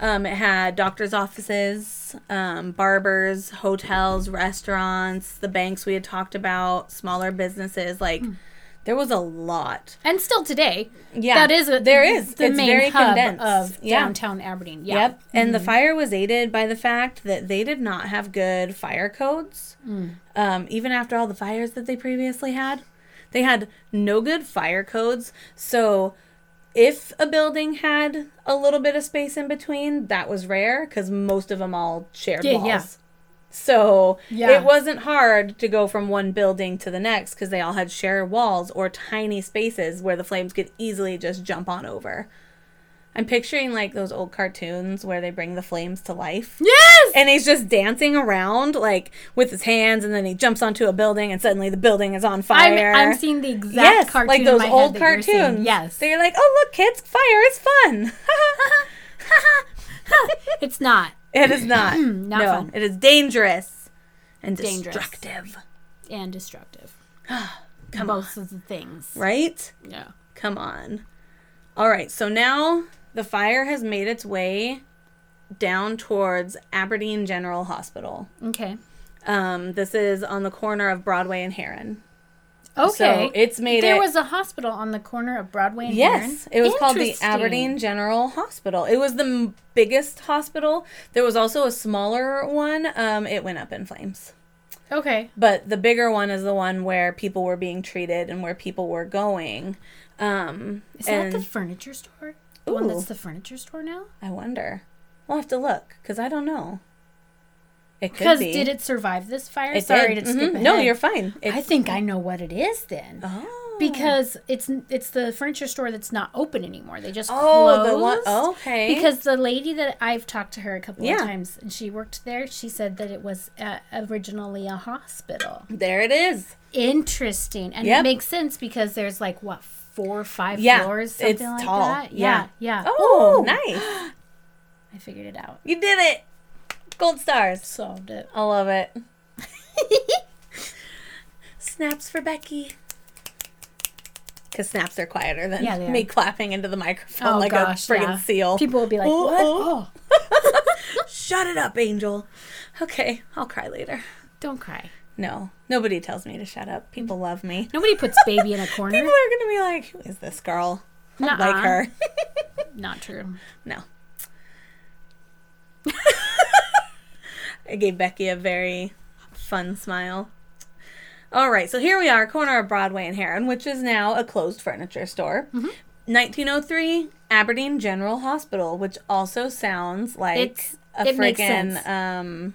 um, it had doctors' offices, um, barbers, hotels, restaurants, the banks we had talked about, smaller businesses. Like Hmm. There was a lot. and still today, Yeah, that is a, there is. the It's main very hub condensed. of Yeah. downtown Aberdeen. Yeah. Yep. And Mm-hmm. the fire was aided by the fact that they did not have good fire codes. Mm. Um, even after all the fires that they previously had, they had no good fire codes. So if a building had a little bit of space in between, that was rare because most of them all shared Yeah, walls. yeah. So Yeah. it wasn't hard to go from one building to the next because they all had shared walls or tiny spaces where the flames could easily just jump on over. I'm picturing like those old cartoons where they bring the flames to life. Yes. And he's just dancing around like with his hands and then he jumps onto a building and suddenly the building is on I'm, fire. I'm seeing the exact yes, cartoon like those old head that you're seeing. cartoons. Yes. So you're like, oh look, kids, fire is fun. *laughs* *laughs* it's not. It is not. *clears throat* Not no, fun. it is dangerous and Dangerous. destructive. And destructive. *gasps* Come Both of the things. Right? Yeah. Come on. All right, so now the fire has made its way down towards Aberdeen General Hospital. Okay. Um, this is on the corner of Broadway and Heron. Okay. So it's made there it. was a hospital on the corner of Broadway and yes, Heron? it was called the Aberdeen General Hospital. It was the m- biggest hospital. There was also a smaller one. Um, it went up in flames. Okay. But the bigger one is the one where people were being treated and where people were going. Um, Is that the furniture store? The one that's the furniture store now? I wonder. We'll have to look because I don't know. It could Because be. did it survive this fire? It Sorry did. to skip Mhm. ahead. No, you're fine. It, I think I know what it is then. oh. Because it's it's the furniture store that's not open anymore. They just oh, closed. the one. Okay. Because the lady that I've talked to her a couple Yeah. of times and she worked there, she said that it was uh, originally a hospital. there it is. Interesting. And Yep. it makes sense because there's like what four or five Yeah, floors, something it's like tall. that. Yeah. Yeah, yeah. Oh, Ooh. nice. *gasps* I figured it out. You did it. Gold stars. Solved it. I love it. *laughs* snaps for Becky. Because snaps are quieter than Yeah, me clapping into the microphone Oh like gosh, a friggin' yeah. seal. People will be like, Oh, "What?" oh. *laughs* Shut it up, Angel. Okay, I'll cry later. Don't cry. No, nobody tells me to shut up. People love me. Nobody puts baby in a corner. People are gonna be like, "Who is this girl?" I don't like her. *laughs* Not true. no. I gave Becky a very fun smile. All right, so here we are, corner of Broadway and Heron, which is now a closed furniture store. 1903, Aberdeen General Hospital, which also sounds like It's- a freaking um.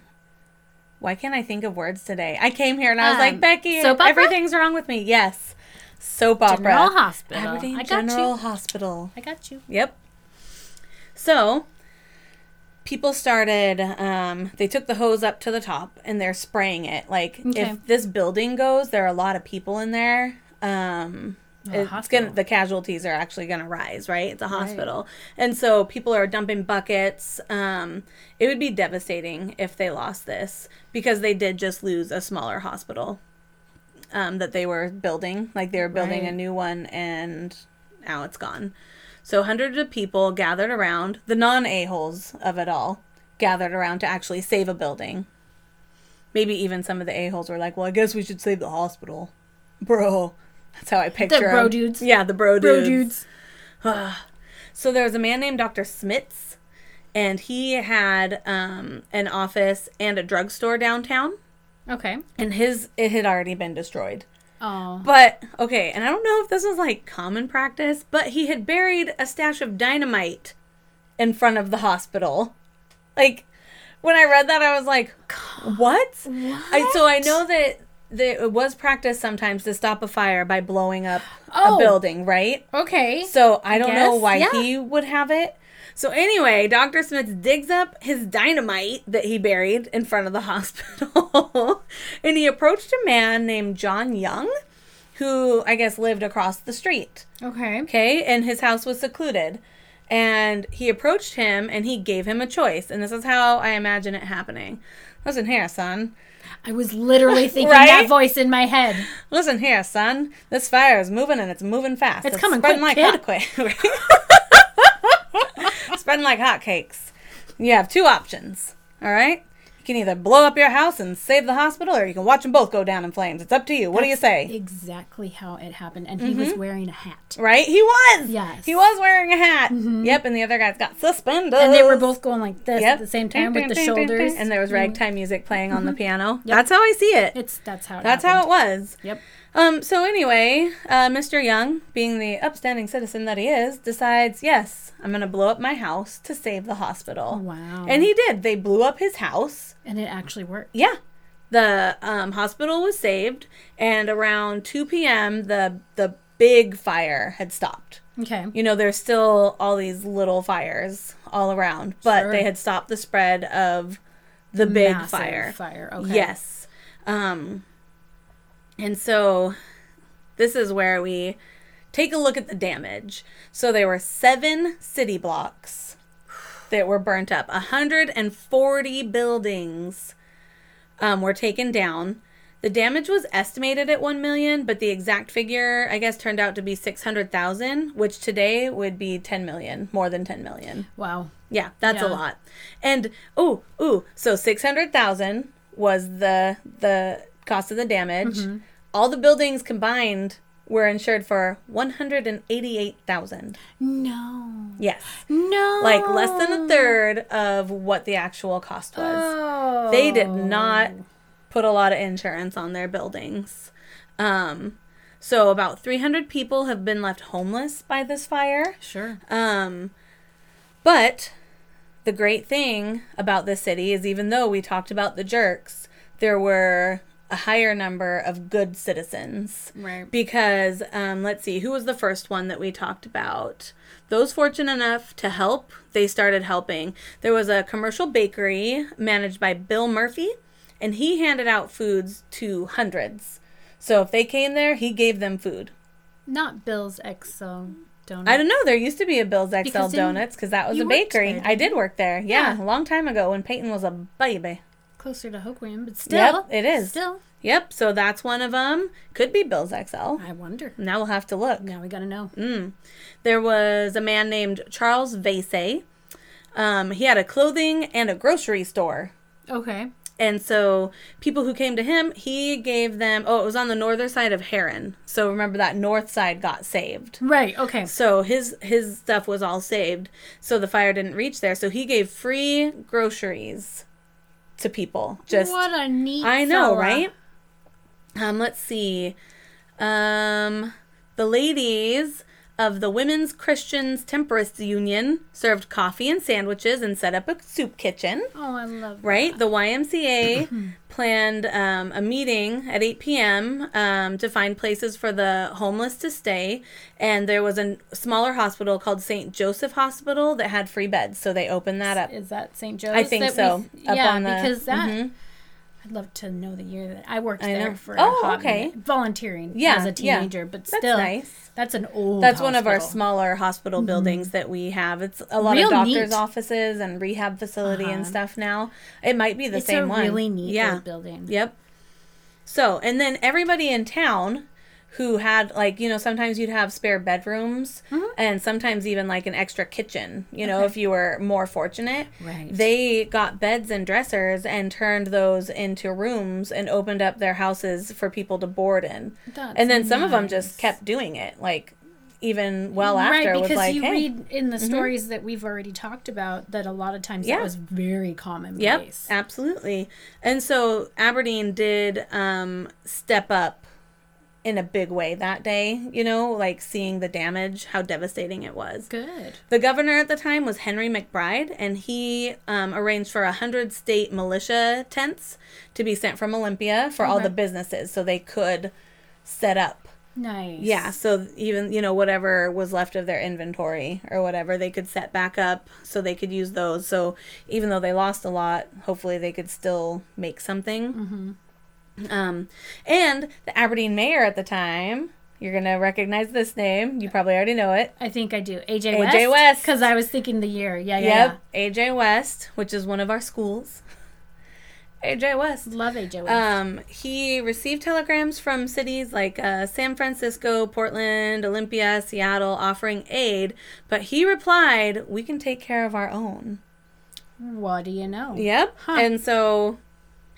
Why can't I think of words today? I came here and I was like, Um, Becky, soap opera? everything's wrong with me. Yes, soap opera. General Hospital. Aberdeen I got General you. Hospital. I got you. Yep. So, people started, um, they took the hose up to the top and they're spraying it. Like, Okay. if this building goes, there are a lot of people in there. Um, Oh, it's gonna, the casualties are actually going to rise, right? It's a hospital. And so people are dumping buckets. Um, it would be devastating if they lost this because they did just lose a smaller hospital um, that they were building. Like they were building a new one and now it's gone. So hundreds of people gathered around, the non a-holes of it all, gathered around to actually save a building. Maybe even some of the a-holes were like, well, I guess we should save the hospital. Bro. That's how I picture The bro 'em. dudes. Yeah, the bro dudes. Bro dudes. dudes. *sighs* So there was a man named Dr. Smits, and he had um, an office and a drugstore downtown, Okay. and his it had already been destroyed. Oh. But okay, and I don't know if this was like common practice, but he had buried a stash of dynamite in front of the hospital. Like when I read that, I was like, "What?" I, so I know that it was practiced sometimes to stop a fire by blowing up Oh. a building, right? Okay. So I don't know guess, why yeah. he would have it. So anyway, Dr. Smith digs up his dynamite that he buried in front of the *laughs* hospital. and he approached a man named John Young, who I guess lived across the street. Okay. Okay, and his house was secluded. And he approached him and he gave him a choice. And this is how I imagine it happening. Listen here, son. I was literally *laughs* thinking Right? that voice in my head. Listen here, son. This fire is moving and it's moving fast. It's coming spreading quick, like hot *laughs* quick. Spreading like hotcakes. You have two options. All right. You can either blow up your house and save the hospital, or you can watch them both go down in flames. It's up to you. What do you say? Exactly how it happened. And he was wearing a hat. Right? He was. Yes. Mm-hmm. He was wearing a hat. Yep. And the other guy's got suspenders. And they were both going like this Yep. at the same time Ding, with the ding, ding, ding, shoulders. Mm-hmm. And there was ragtime music playing on the piano. That's how I see it. It's that's how it That's how it was. Yep. Um, so anyway, uh, Mr. Young, being the upstanding citizen that he is, decides, yes, I'm gonna blow up my house to save the hospital. Wow. And he did. They blew up his house. And it actually worked. Yeah. The um, hospital was saved, and around 2 p.m., the the big fire had stopped. Okay. You know, there's still all these little fires all around, but Sure. they had stopped the spread of the big Massive fire. Fire. Okay. Yes. Um, and so this is where we take a look at the damage. So there were seven city blocks that were burnt up. 140 buildings um, were taken down. The damage was estimated at 1 million, but the exact figure, I guess, turned out to be 600,000, which today would be 10 million, more than 10 million. Wow. Yeah, that's a lot. And oh, ooh, so six hundred thousand was the the cost of the damage. Mm-hmm. All the buildings combined were insured for one hundred and eighty eight thousand. No. Yes, No. like less than a third of what the actual cost was. Oh. They did not put a lot of insurance on their buildings. Um, so about three hundred people have been left homeless by this fire. Sure. Um, but the great thing about this city is even though we talked about the jerks, there were a higher number of good citizens. Right. Because, um, let's see, who was the first one that we talked about? Those fortunate enough to help, they started helping. There was a commercial bakery managed by Bill Murphy, and he handed out foods to hundreds. So if they came there, he gave them food. Not Bill's XO donut. I don't know. There used to be a Bill's XL Because Donuts because that was a bakery. there, I did work there. Yeah, Yeah. a long time ago when Peyton was a baby. Closer to Hoquiam, but still. Yep, it is. Still. Yep. So that's one of them. Could be Bill's XL. I wonder. Now we'll have to look. Now we gotta know. Mm. There was a man named Charles Vasey. Um, he had a clothing and a grocery store. Okay. And so people who came to him, he gave them. Oh, it was on the northern side of Heron. So remember that north side got saved. Right. Okay. So his his stuff was all saved. So the fire didn't reach there. So he gave free groceries to people. Just what a neat. I know, fella. right? Um, let's see. Um, the ladies of the Women's Christians Temperance Union served coffee and sandwiches and set up a soup kitchen. Oh, I love. that. Right? The YMCA *clears throat* planned um, a meeting at 8 p.m. Um, to find places for the homeless to stay. And there was a smaller hospital called St. Joseph Hospital that had free beds. So they opened that up. Is that St. Joe's? I think so. we- yeah, because that. Mhm. I'd love to know the year that I worked I there for. Oh, a okay. volunteering. Yeah, as a yeah. teenager, but That's still, nice. that's an old. That's one of our smaller hospital buildings that we have. It's a lot Real of doctors' neat. offices and rehab facility and Uh-huh. stuff now. It might be the It's same a one. really neat Yeah. building. Yep. So, and then everybody in town who had like, you know, sometimes you'd have spare bedrooms and sometimes even like an extra kitchen, you know, Mm-hmm. Okay. if you were more fortunate. Right. They got beds and dressers and turned those into rooms and opened up their houses for people to board in. That's and then some of them just kept doing it, like even well after right, was because like, you hey, Mm-hmm. read in the stories that we've already talked about that a lot of times Yeah. that was very commonplace. Yep, absolutely. And so Aberdeen did um, step up in a big way that day, you know, like seeing the damage, how devastating it was. Good. The governor at the time was Henry McBride, and he um, arranged for a hundred state militia tents to be sent from Olympia for all the businesses so they could set up. Nice. Yeah, so even, you know, whatever was left of their inventory or whatever, they could set back up so they could use those. So even though they lost a lot, hopefully they could still make something. Mm-hmm. Um, and the Aberdeen mayor at the time, you're going to recognize this name. You probably already know it. I think I do. AJ, AJ West. Because I was thinking the year. Yeah, yeah. Yep, AJ West, which is one of our schools. *laughs* AJ West. Love AJ West. Um, he received telegrams from cities like uh, San Francisco, Portland, Olympia, Seattle offering aid, but he replied, "We can take care of our own." what do you know? Yep. Huh. And so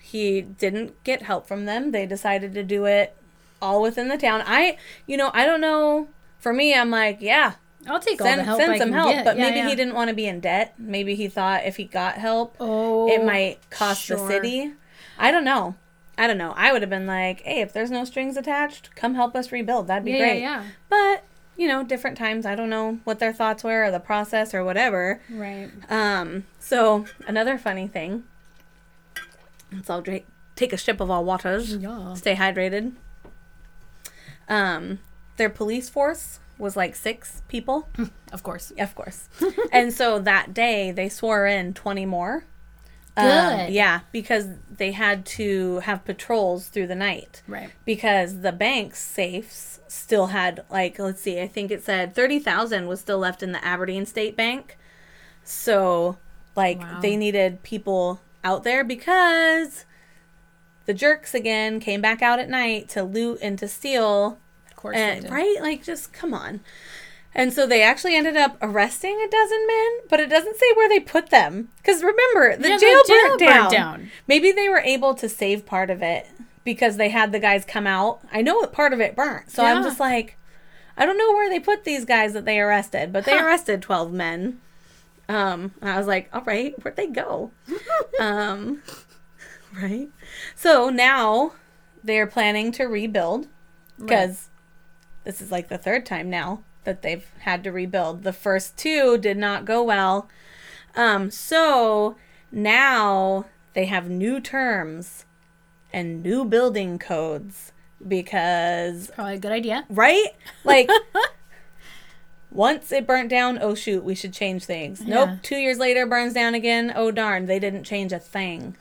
he didn't get help from them. They decided to do it all within the town. I, you know, I don't know. For me, I'm like, yeah, I'll take all the send, help send I some help. get. But Yeah, maybe yeah. he didn't want to be in debt. Maybe he thought if he got help, Oh, it might cost the city. I don't know. I don't know. I would have been like, hey, if there's no strings attached, come help us rebuild. That'd be Yeah, great. yeah, yeah. But, you know, different times. I don't know what their thoughts were or the process or whatever. Right. Um, so another funny thing. Let's all drink, take a sip of all waters. Yeah. Stay hydrated. Um, their police force was like six people. *laughs* Of course. Of course. and so that day they swore in 20 more. Um, Good. yeah, because they had to have patrols through the night. Right. Because the bank's safes still had, like, let's see, I think it said 30,000 was still left in the Aberdeen State Bank. So, like, Wow. they needed people out there because the jerks again came back out at night to loot and to steal Of course. and, right? Like, just come on. And so they actually ended up arresting a dozen men, but it doesn't say where they put them. Because remember, the Yeah, the jail, jail burnt, burnt down. down. Maybe they were able to save part of it because they had the guys come out. I know that part of it burnt. So I'm just like, I don't know where they put these guys that they arrested, but they Huh. arrested 12 men. Um, and I was like, all right, where'd they go? *laughs* um, right. So now they're planning to rebuild because this is like the third time now that they've had to rebuild. The first two did not go well. Um, so now they have new terms and new building codes because Probably a good idea. right? Like *laughs* once it burnt down, oh shoot, we should change things. Nope. Two years later, burns down again. Oh darn, they didn't change a thing.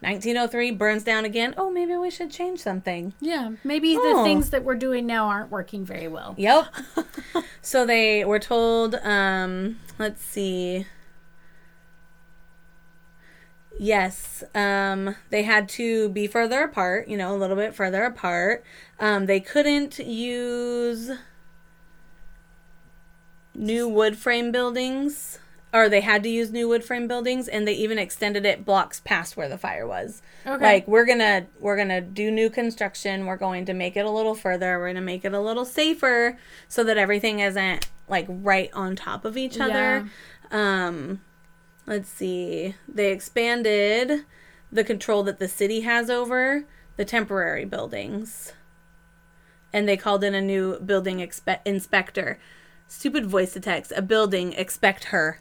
1903 burns down again. Oh, maybe we should change something. Yeah. Maybe the Oh. things that we're doing now aren't working very well. Yep. *laughs* so they were told, um, let's see. Yes, um, they had to be further apart, you know, a little bit further apart. Um, they couldn't use new wood frame buildings or they had to use new wood frame buildings and they even extended it blocks past where the fire was. Okay. Like we're to we're to do new construction, we're going to make it a little further, we're to make it a little safer so that everything isn't like right on top of each other. yeah. Um let's see. They expanded the control that the city has over the temporary buildings. And they called in a new building expe- inspector. Stupid voice to text. A building, expect her.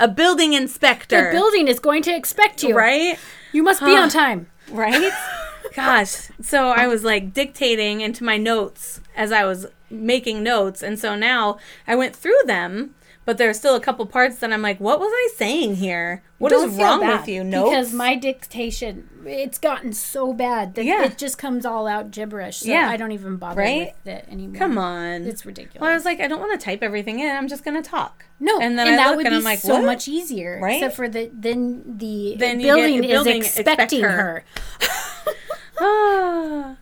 a building inspector. The building is going to expect you. Right? You must be on time. Right? *laughs* Gosh. So I was like dictating into my notes as I was making notes. And so now I went through them, but there's still a couple parts that I'm like, what was I saying here? What is Don't feel wrong with you? Notes? Because my dictation, it's gotten so bad that Yeah. it just comes all out gibberish. So Yeah. I don't even bother Right? with it anymore. Come on. It's ridiculous. well, I was like, I don't want to type everything in. I'm just going to talk. no, and and, then I that look would and be I'm like, so what? much easier. Right? Except for the then the Then you get building, building is expect expecting her. her. *laughs* Ah.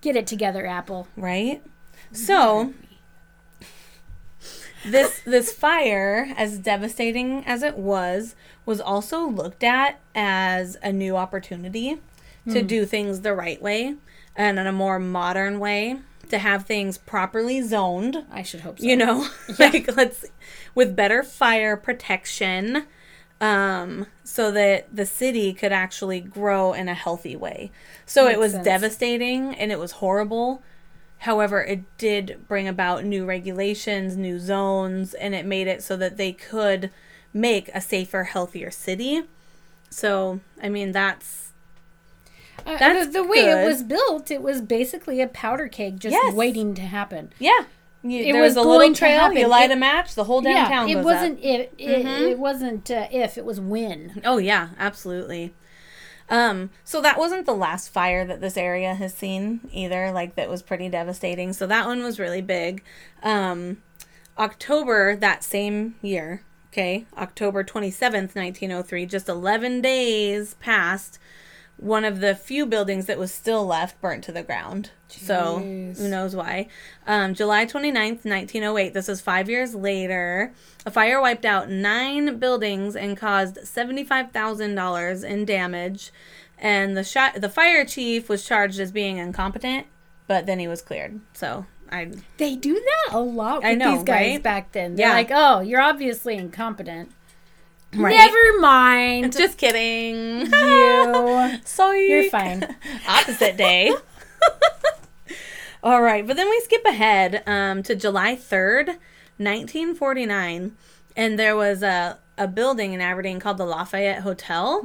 Get it together, Apple. right? So this this fire, as devastating as it was, was also looked at as a new opportunity to do things the right way and in a more modern way to have things properly zoned I should hope so. you know *laughs* like let's with better fire protection um so that the city could actually grow in a healthy way so it was sense. devastating and it was horrible however it did bring about new regulations new zones and it made it so that they could make a safer healthier city so i mean that's Uh, That's the, the way it was built, it was basically a powder keg just Yes. waiting to happen. yeah you, It there was was, a little trail you light It- a match the whole downtown. town yeah, it wasn't up. if it, Mhm. it wasn't uh, if it was when. Oh yeah, absolutely. Um, so that wasn't the last fire that this area has seen either, like that was pretty devastating. So that one was really big. Um, October that same year, okay, October 27th, 1903, just 11 days past, one of the few buildings that was still left burnt to the ground. So who knows why. Um, July 29th, 1908, this is five years later, a fire wiped out nine buildings and caused $75,000 in damage. And the shot, the fire chief was charged as being incompetent, but then he was cleared. So I They do that a lot with I know, these guys right? back then. They're Yeah. like, "Oh, you're obviously incompetent." Right. Never mind. just kidding. you. *laughs* Sorry. You're fine. *laughs* Opposite day. *laughs* All right, but then we skip ahead um, to July 3rd, 1949, and there was a, a building in Aberdeen called the Lafayette Hotel,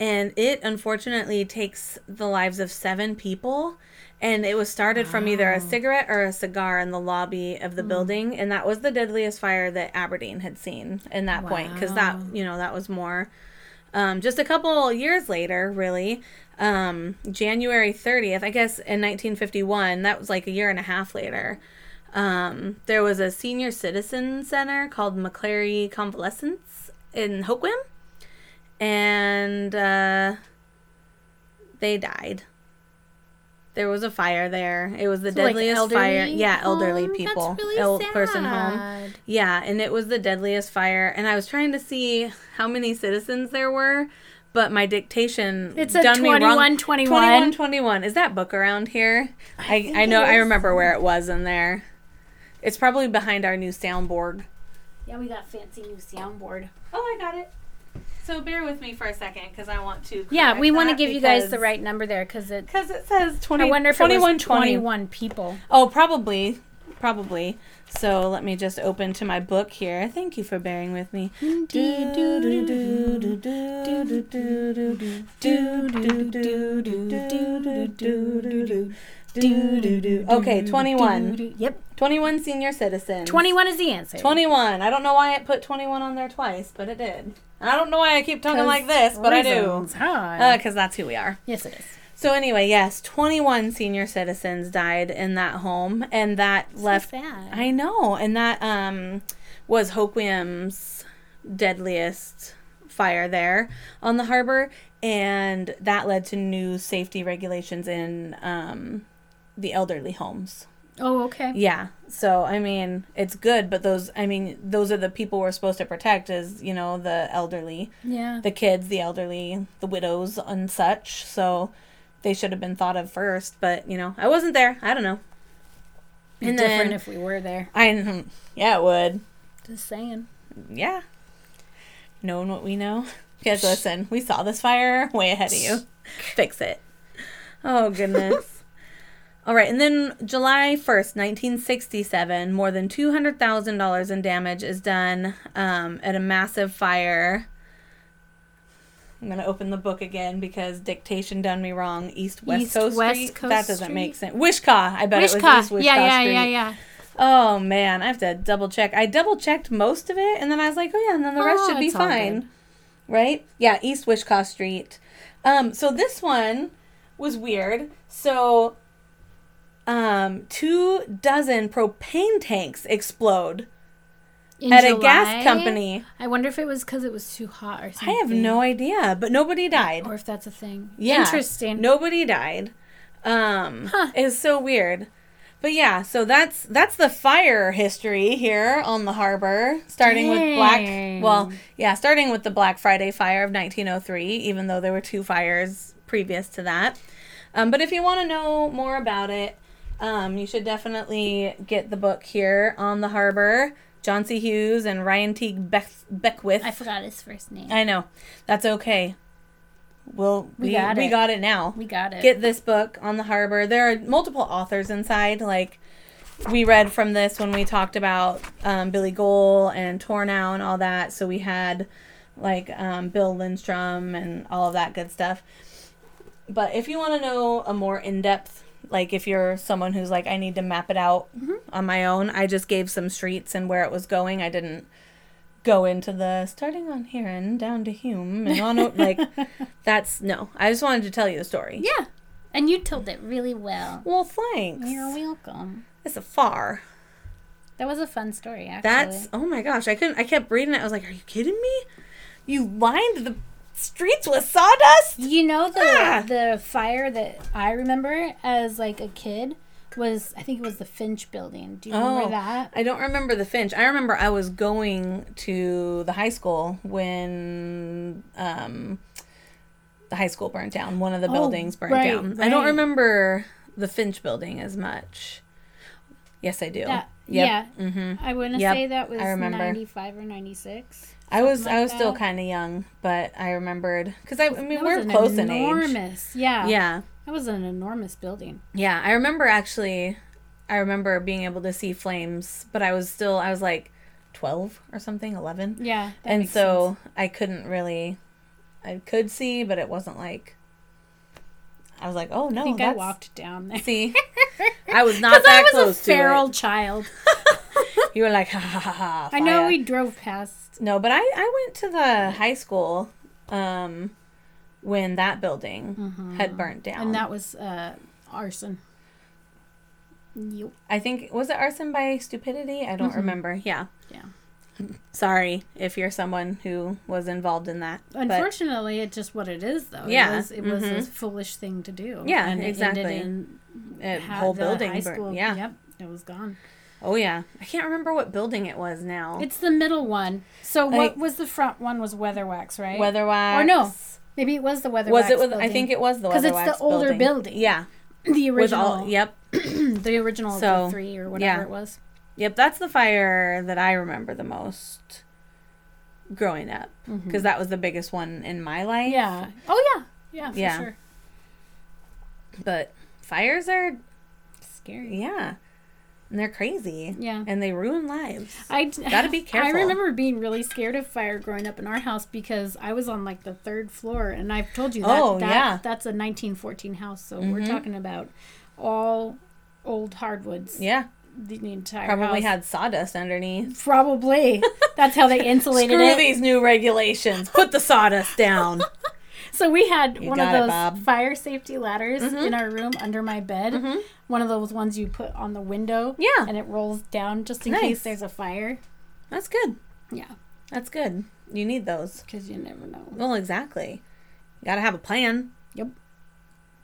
and it unfortunately takes the lives of seven people. And it was started from either a cigarette or a cigar in the lobby of the building, and that was the deadliest fire that Aberdeen had seen in that point, because that you know that was more um, just a couple years later, really, um, January 30th, I guess in 1951, that was like a year and a half later, um, there was a senior citizen center called McClary Convalescence in Hoquiam, and uh, they died. There was a fire there. It was the So, like, deadliest fire. elderly Yeah, elderly oh, home? people. That's really old person home. Yeah, and it was the deadliest fire. And I was trying to see how many citizens there were, but my dictation It said done me wrong. 21, 21. 21, 21. Is that book around here? I, think I, know. I remember where it was in there. It's probably behind our new soundboard. Yeah, we got fancy new soundboard. Oh, I got it. So bear with me for a second because I want to. Yeah, we want to give you guys the right number there because it. Because it says 20, I wonder if 21, it was 21 people. Oh, probably. Probably. So let me just open to my book here. Thank you for bearing with me. Okay, 21. Yep. 21 senior citizens. 21 is the answer. 21. I don't know why it put 21 on there twice, but it did. I don't know why I keep talking like this, but I do. Huh? Because that's who we are. yes, it is. So anyway, yes, 21 senior citizens died in that home, and that left. sad. I know, and that um was Hoquiam's deadliest fire there on the harbor, and that led to new safety regulations in um the elderly homes Oh, okay. Yeah. So I mean, it's good, but those I mean, those are the people we're supposed to protect is, you know, the elderly, Yeah. the kids, the elderly, the widows and such. So they should have been thought of first, but you know, I wasn't there. I don't know. And different then if we were there. I yeah, it would. Just saying. Yeah. Knowing what we know. *laughs* Because listen, we saw this fire way ahead of you. *laughs* Fix it. Oh, goodness. All right, and then July 1st, 1967, more than $200,000 in damage is done um, at a massive fire. I'm going to open the book again because dictation done me wrong. East West East Coast West Street. Coast that doesn't Street? make sense. Wishkah. I bet it was Wishkah. East Wishkah Yeah, yeah, Street. yeah, yeah. Oh man, I have to double check. I double checked most of it, and then I was like, oh yeah, and then the rest Oh, should be fine, right? Yeah, East Wishkah Street. Um, so this one was weird. So, um, two dozen propane tanks explode In at a gas company. I wonder if it was because it was too hot or something. I have no idea, but nobody died. Or if that's a thing. Yeah. Interesting. Nobody died. Um Huh. it's so weird. But yeah, so that's that's the fire history here on the harbor, starting with Dang. Black well, yeah, starting with the Black Friday fire of 1903, even though there were two fires previous to that. Um, but if you want to know more about it, um, you should definitely get the book here on the harbor. John C. Hughes and Ryan Teague Beck- Beckwith. I forgot his first name. I know. That's okay. We'll, we, We got we it. got it now we got it. get this book on the harbor. There are multiple authors inside. Like we read from this when we talked about um, Billy Gohl and Tornow and all that. So we had like um, Bill Lindstrom and all of that good stuff. But if you want to know a more in depth, like if you're someone who's like, I need to map it out mm-hmm. on my own, I just gave some streets and where it was going. I didn't go into the starting on here and down to Hume and on o- like *laughs* that's no. I just wanted to tell you the story. yeah. And you told it really well. Well, thanks. You're welcome. It's a far. That was a fun story, actually. That's oh my gosh! I couldn't. I kept reading it. I was like, "Are you kidding me? You lined the streets with sawdust?" You know the Ah. the fire that I remember as like a kid was I think it was the Finch building. Do you remember Oh. that? I don't remember the Finch. I remember I was going to the high school when um, the high school burnt down. One of the Oh, buildings burnt right, down. I don't remember the Finch building as much. Yes, I do. That, Yep. Yeah. Mm-hmm. I want to Yep, say that was I remember. 95 or 96. I was Something I like was still kind of young, but I remembered because I, I mean That we're close in age. enormous, Yeah. Yeah, That was an enormous building. yeah. I remember actually. I remember being able to see flames, but I was still I was like twelve or something, eleven, Yeah. that and so I couldn't really. I could see, but it wasn't like. I was like, oh no, I think I walked down there. see. *laughs* I was not that I was close a feral to child. *laughs* You were like, ha ha ha ha. I know fire. we drove past. No, but I I went to the high school um when that building had burnt down. Mm-hmm. And that was uh, arson. Yep. I think was it arson by stupidity? I don't remember. Yeah. Yeah. *laughs* Sorry if you're someone who was involved in that. But Unfortunately, it's just what it is, though. Yeah, It was, it was a mhm. foolish thing to do. Yeah, and it exactly. ended in a ha- whole building school. Yeah. Yep. It was gone. Oh yeah. I can't remember what building it was now. It's the middle one. So what was the front one? Was Weatherwax, right? Weatherwax. Or no, maybe it was the Weatherwax. Was it with I think it was the 'Cause it's the older building. Yeah. the original. all yep. *clears throat* the original So, the three or whatever yeah. it was. Yep, that's the fire that I remember the most growing up because that was the biggest one in my life. Mm-hmm. Yeah. Oh yeah. Yeah. For Yeah. sure. But fires are Scary. yeah. And they're crazy. Yeah. And they ruin lives. I Gotta be *laughs* careful. I remember being really scared of fire growing up in our house because I was on like the third floor, and I've told you that. Oh, that yeah. That's a 1914 house, so we're Mhm. talking about all old hardwoods. Yeah. The, the entire Probably house. had sawdust underneath. Probably. *laughs* That's how they insulated it. Screw it. these new regulations. Put the sawdust down. *laughs* So we had You one of got it, those fire safety ladders Mhm. in our room under my bed. Mhm. One of those ones you put on the window. Yeah. And it rolls down just in Nice. case there's a fire. That's good. Yeah. That's good. You need those. Because you never know. Well, exactly. You gotta have a plan. Yep.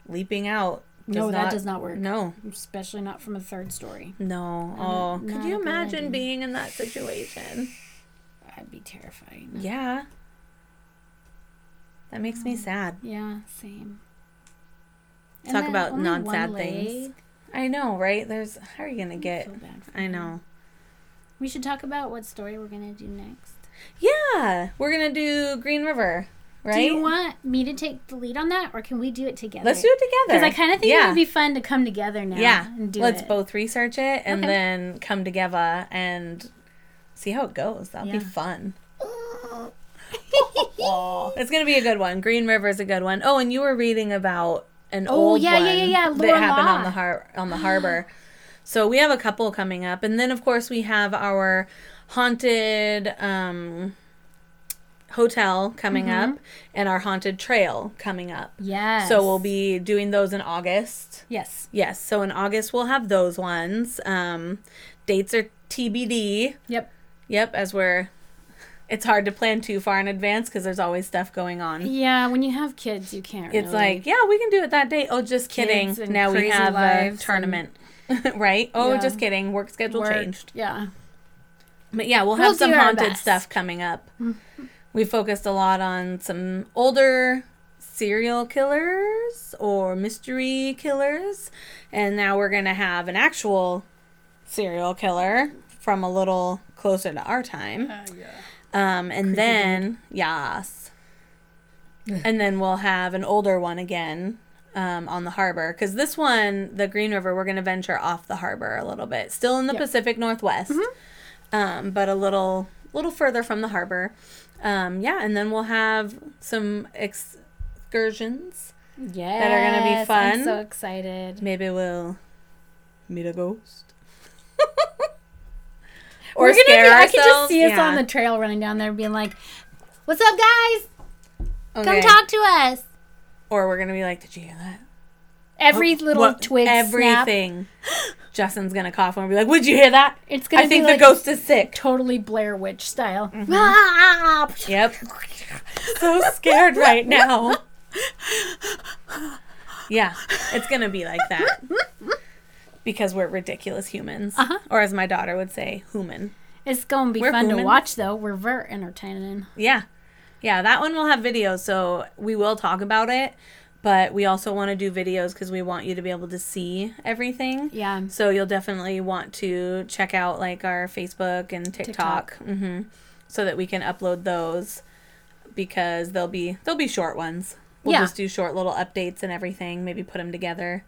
Leaping out No, that does not work. No, Especially not from a third story. no. Oh, could you imagine being in that situation? That'd be terrifying. Yeah. That makes me um, sad. Yeah, same. And Talk about non-sad things. I know, right? There's how are you gonna get? feel bad for I know. We should talk about what story we're gonna do next. Yeah, we're gonna do Green River, right? Do you want me to take the lead on that, or can we do it together? Let's do it together. Because I kind of think it would be fun to come together now. yeah. and do Let's it. both research it and Okay. then come together and see how it goes. That'll be fun. *laughs* It's gonna be a good one. Green River is a good one. Oh, and you were reading about an Oh, old yeah, yeah, one yeah, yeah, that Laura happened on the har- on the *gasps* harbor. So we have a couple coming up, and then of course we have our haunted um, hotel coming Mm-hmm. up and our haunted trail coming up. Yes. So we'll be doing those in August. Yes. Yes, so in August we'll have those ones. Um, dates are TBD. Yep. Yep, as we're. It's hard to plan too far in advance because there's always stuff going on. Yeah, when you have kids, you can't. It's really. like, yeah, we can do it that day. Oh, just kidding. Kids and Now we have a lives tournament. *laughs* right? Oh, Yeah. just kidding. Work schedule work. changed. Yeah. But yeah, we'll We'll have some haunted best. stuff coming up. *laughs* We focused a lot on some older serial killers or mystery killers. And now we're going to have an actual serial killer from a little closer to our time. Ah, Um, and then, yes. and then we'll have an older one again um, on the harbor. Because this one, the Green River, we're going to venture off the harbor a little bit. Still in the Yep. Pacific Northwest, um, but a little, little further from the harbor. Um, yeah, and then we'll have some excursions. Yeah, that are gonna be fun. I'm so excited. Maybe we'll meet a ghost. *laughs* or We're gonna scare be, I can just see us Yeah. on the trail running down there, being like, "What's up, guys? Okay. Come talk to us." Or we're gonna be like, "Did you hear that?" Every little What- twig snap. everything. *gasps* Justin's gonna cough and we'll be like, "Would you hear that?" It's gonna I think be the like ghost is sick. totally Blair Witch style. Mm-hmm. Yep. so scared right now. *laughs* Yeah, it's gonna be like that *laughs* because we're ridiculous humans, Uh-huh. or as my daughter would say, human. It's gonna be We're fun to watch, though. We're very entertaining. Yeah. Yeah, that one will have videos, so we will talk about it, but we also want to do videos because we want you to be able to see everything. Yeah. So you'll definitely want to check out like our Facebook and TikTok, hmm so that we can upload those because they'll be they'll be short ones. We'll Yeah. just do short little updates and everything. Maybe put them together,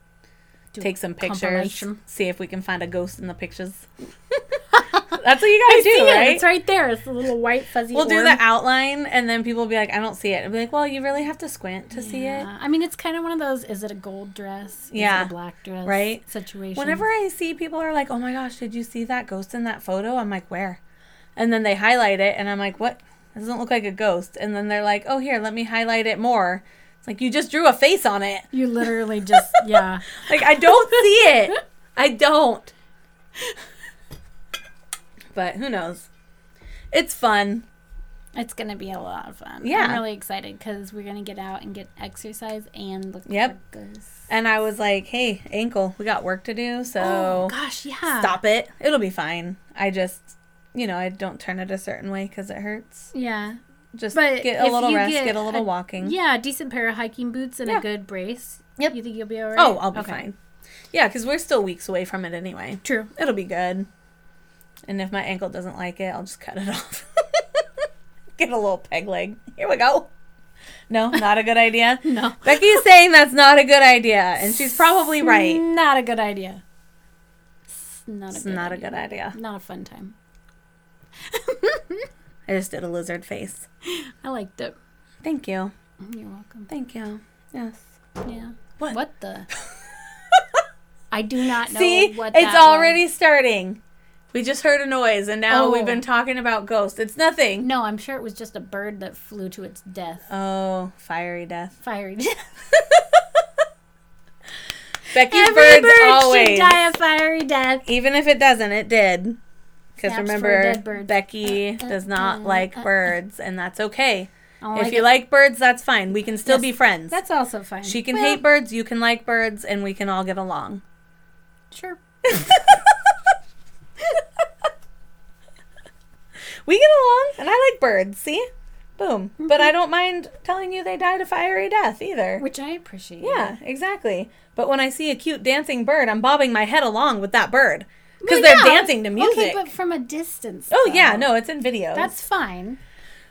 Do take some pictures, see if we can find a ghost in the pictures. *laughs* That's what you gotta See do, it. right? It's right there. It's a little white fuzzy. We'll do the outline, and then people will be like, "I don't see it." I'll be like, "Well, you really have to squint to see it." I mean, it's kind of one of those. Is it a gold dress? Is Yeah. it a black dress? Right. Situation. Whenever I see people are like, "Oh my gosh, did you see that ghost in that photo?" I'm like, "Where?" And then they highlight it, and I'm like, "What? It doesn't look like a ghost." And then they're like, "Oh, here, let me highlight it more." It's like you just drew a face on it. you literally just *laughs* yeah. Like I don't see it. I don't. But who knows? It's fun. It's gonna be a lot of fun. Yeah. I'm really excited because we're gonna get out and get exercise and look Yep. And I was like, "Hey, ankle, we got work to do, so Oh gosh, yeah. stop it. It'll be fine." I just, you know, I don't turn it a certain way because it hurts. Yeah. Just But get a little rest, get get, a little a- walking. Yeah, a decent pair of hiking boots and Yeah. a good brace. Yep. You think you'll be alright? Oh, I'll be Okay. fine. Yeah, because we're still weeks away from it anyway. True. It'll be good. And if my ankle doesn't like it, I'll just cut it *laughs* off. Get a little peg leg. Here we go. No, not a good idea. *laughs* No. Becky is saying that's not a good idea, and she's probably right. Not a good idea. It's not a It's good not a good idea. Not a fun time. *laughs* I just did a lizard face. I liked it. Thank you. You're welcome. Thank you. Yes. Yeah. What? What the? *laughs* I do not know See, what it's already starting. We just heard a noise, and now Oh. we've been talking about ghosts. It's nothing. No, I'm sure it was just a bird that flew to its death. Oh, fiery death. Fiery. *laughs* Death. Becky's Every birds bird always. should die a fiery death. Even if it doesn't, it did. Because Snaps for a remember. Becky Uh, uh, does not uh, like birds, and that's okay. If like you it. like birds, that's fine. We can still Yes, be friends. That's also fine. she can Well, hate birds, you can like birds, and we can all get along. Sure. *laughs* We get along, and I like birds. See, boom. But I don't mind telling you they died a fiery death either. Which I appreciate. Yeah, exactly. But when I see a cute dancing bird, I'm bobbing my head along with that bird because Well, they're yeah. dancing to music. Okay, but from a distance. oh though. yeah, no, it's in video. That's fine.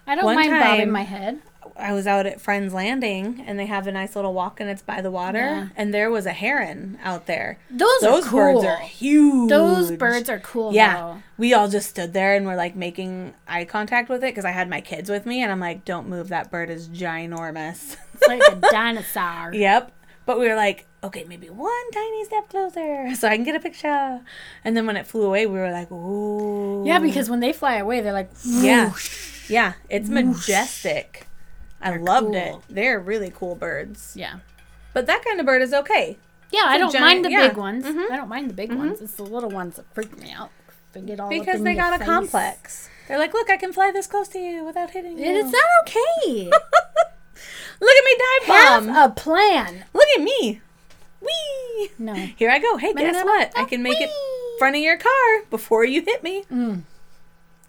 I don't One mind time- bobbing my head. I was out at Friends Landing, and they have a nice little walk, and it's by the water, Yeah. and there was a heron out there. Those, Those are cool. birds are huge. Those birds are cool. Yeah, though. we all just stood there and were like making eye contact with it because I had my kids with me, and I'm like, "Don't move, that bird is ginormous." It's like a *laughs* dinosaur. Yep. But we were like, okay, maybe one tiny step closer *laughs* so I can get a picture. And then when it flew away, we were like, ooh. Yeah, because when they fly away, they're like, Yeah. whoosh. Yeah, it's majestic. I They're loved it. They're really cool birds. Yeah. But that kind of bird is okay. Yeah, I don't giant- mind the yeah. big ones. Mhm. I don't mind the big ones. It's the little ones that freak me out. They get all Because they got a face. complex. They're like, look, I can fly this close to you without hitting you. And it's not okay. *laughs* Look at me dive Have bomb. a plan. Look at me. Whee! No. Here I go. Hey, guess Banana- what? I can make it front of your car before you hit me. Mm.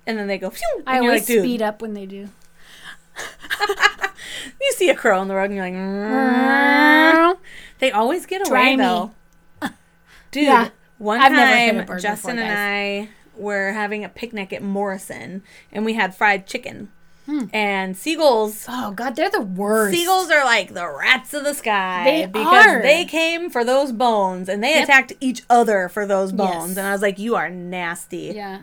And then they go, phew. I always like, speed up when they do. *laughs* You see a crow on the road and you're like, "Mm." *laughs* they always get away Try me. though. *laughs* Dude, Yeah. one I've never hit a time Justin before, and I were having a picnic at Morrison and we had fried chicken. Hmm. And seagulls Oh God, they're the worst. Seagulls are like the rats of the sky They because are. they came for those bones and they Yep. attacked each other for those bones. Yes. And I was like, "You are nasty, Yeah,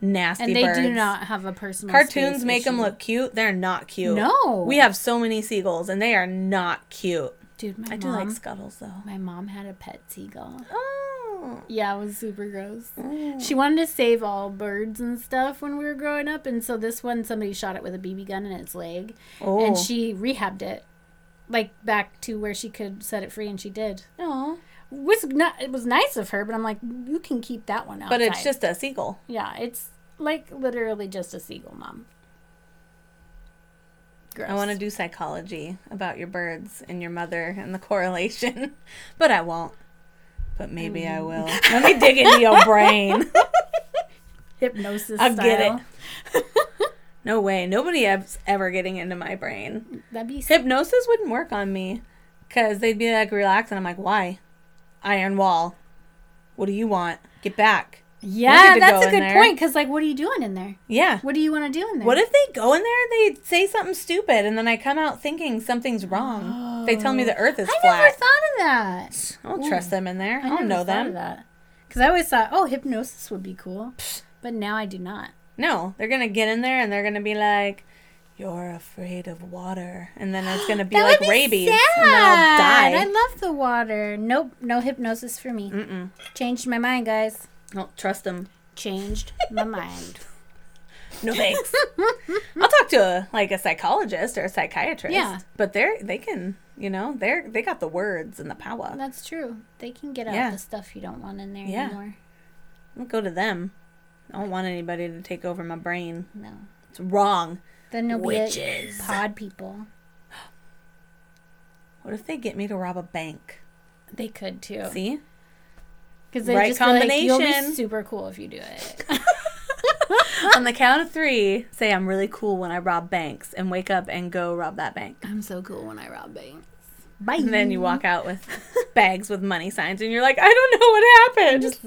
nasty and they birds." do not have a personal. Cartoons make them look cute. They're not cute. No. we have so many seagulls and they are not cute. Dude, my I do like scuttles though. my mom had a pet seagull. Oh. Yeah, it was super gross. Mm. She wanted to save all birds and stuff when we were growing up, and so this one somebody shot it with a BB gun in its leg, Oh. and she rehabbed it, like back to where she could set it free, and she did. Aw. Was not it was nice of her, but I'm like, you can keep that one outside. But it's just a seagull. yeah, it's like literally just a seagull, mom. Gross. I want to do psychology about your birds and your mother and the correlation, *laughs* but I won't. But maybe I mm. will. Let me dig into your brain. *laughs* hypnosis. I'll get it. *laughs* No way. Nobody is ever getting into my brain. That'd be. Hypnosis wouldn't work on me because they'd be like, relax. And I'm like, why? Iron wall. What do you want? Get back. Yeah, that's a good there. point. Cause like, what are you doing in there? Yeah. What do you want to do in there? What if they go in there, they say something stupid, and then I come out thinking something's wrong? They tell me the earth is *gasps* I flat. never thought of that. I don't trust them in there. I, I don't know them. of that. Because I always thought, oh, hypnosis would be cool, but now I do not. No, they're gonna get in there and they're gonna be like, "You're afraid of water," and then it's gonna *gasps* be like be rabies, sad. and I'll die. I love the water. Nope, no hypnosis for me. Mm-mm. Changed my mind, guys. Don't trust them. Changed my mind. *laughs* No thanks. I'll talk to a like a psychologist or a psychiatrist. Yeah. but they're they can, you know, they're they got the words and the power. That's true. They can get out Yeah. the stuff you don't want in there Yeah. anymore. I'll go to them. I don't want anybody to take over my brain. No. It's wrong. Then there'll Witches. be pod people. *gasps* What if they get me to rob a bank? They could too. See? Because they Right just combination. Like, You'll be super cool if you do it. *laughs* On the count of three, say I'm really cool when I rob banks and wake up and go rob that bank. I'm so cool when I rob banks. Bye. And then you walk *laughs* out with bags with money signs and you're like, I don't know what happened. Just,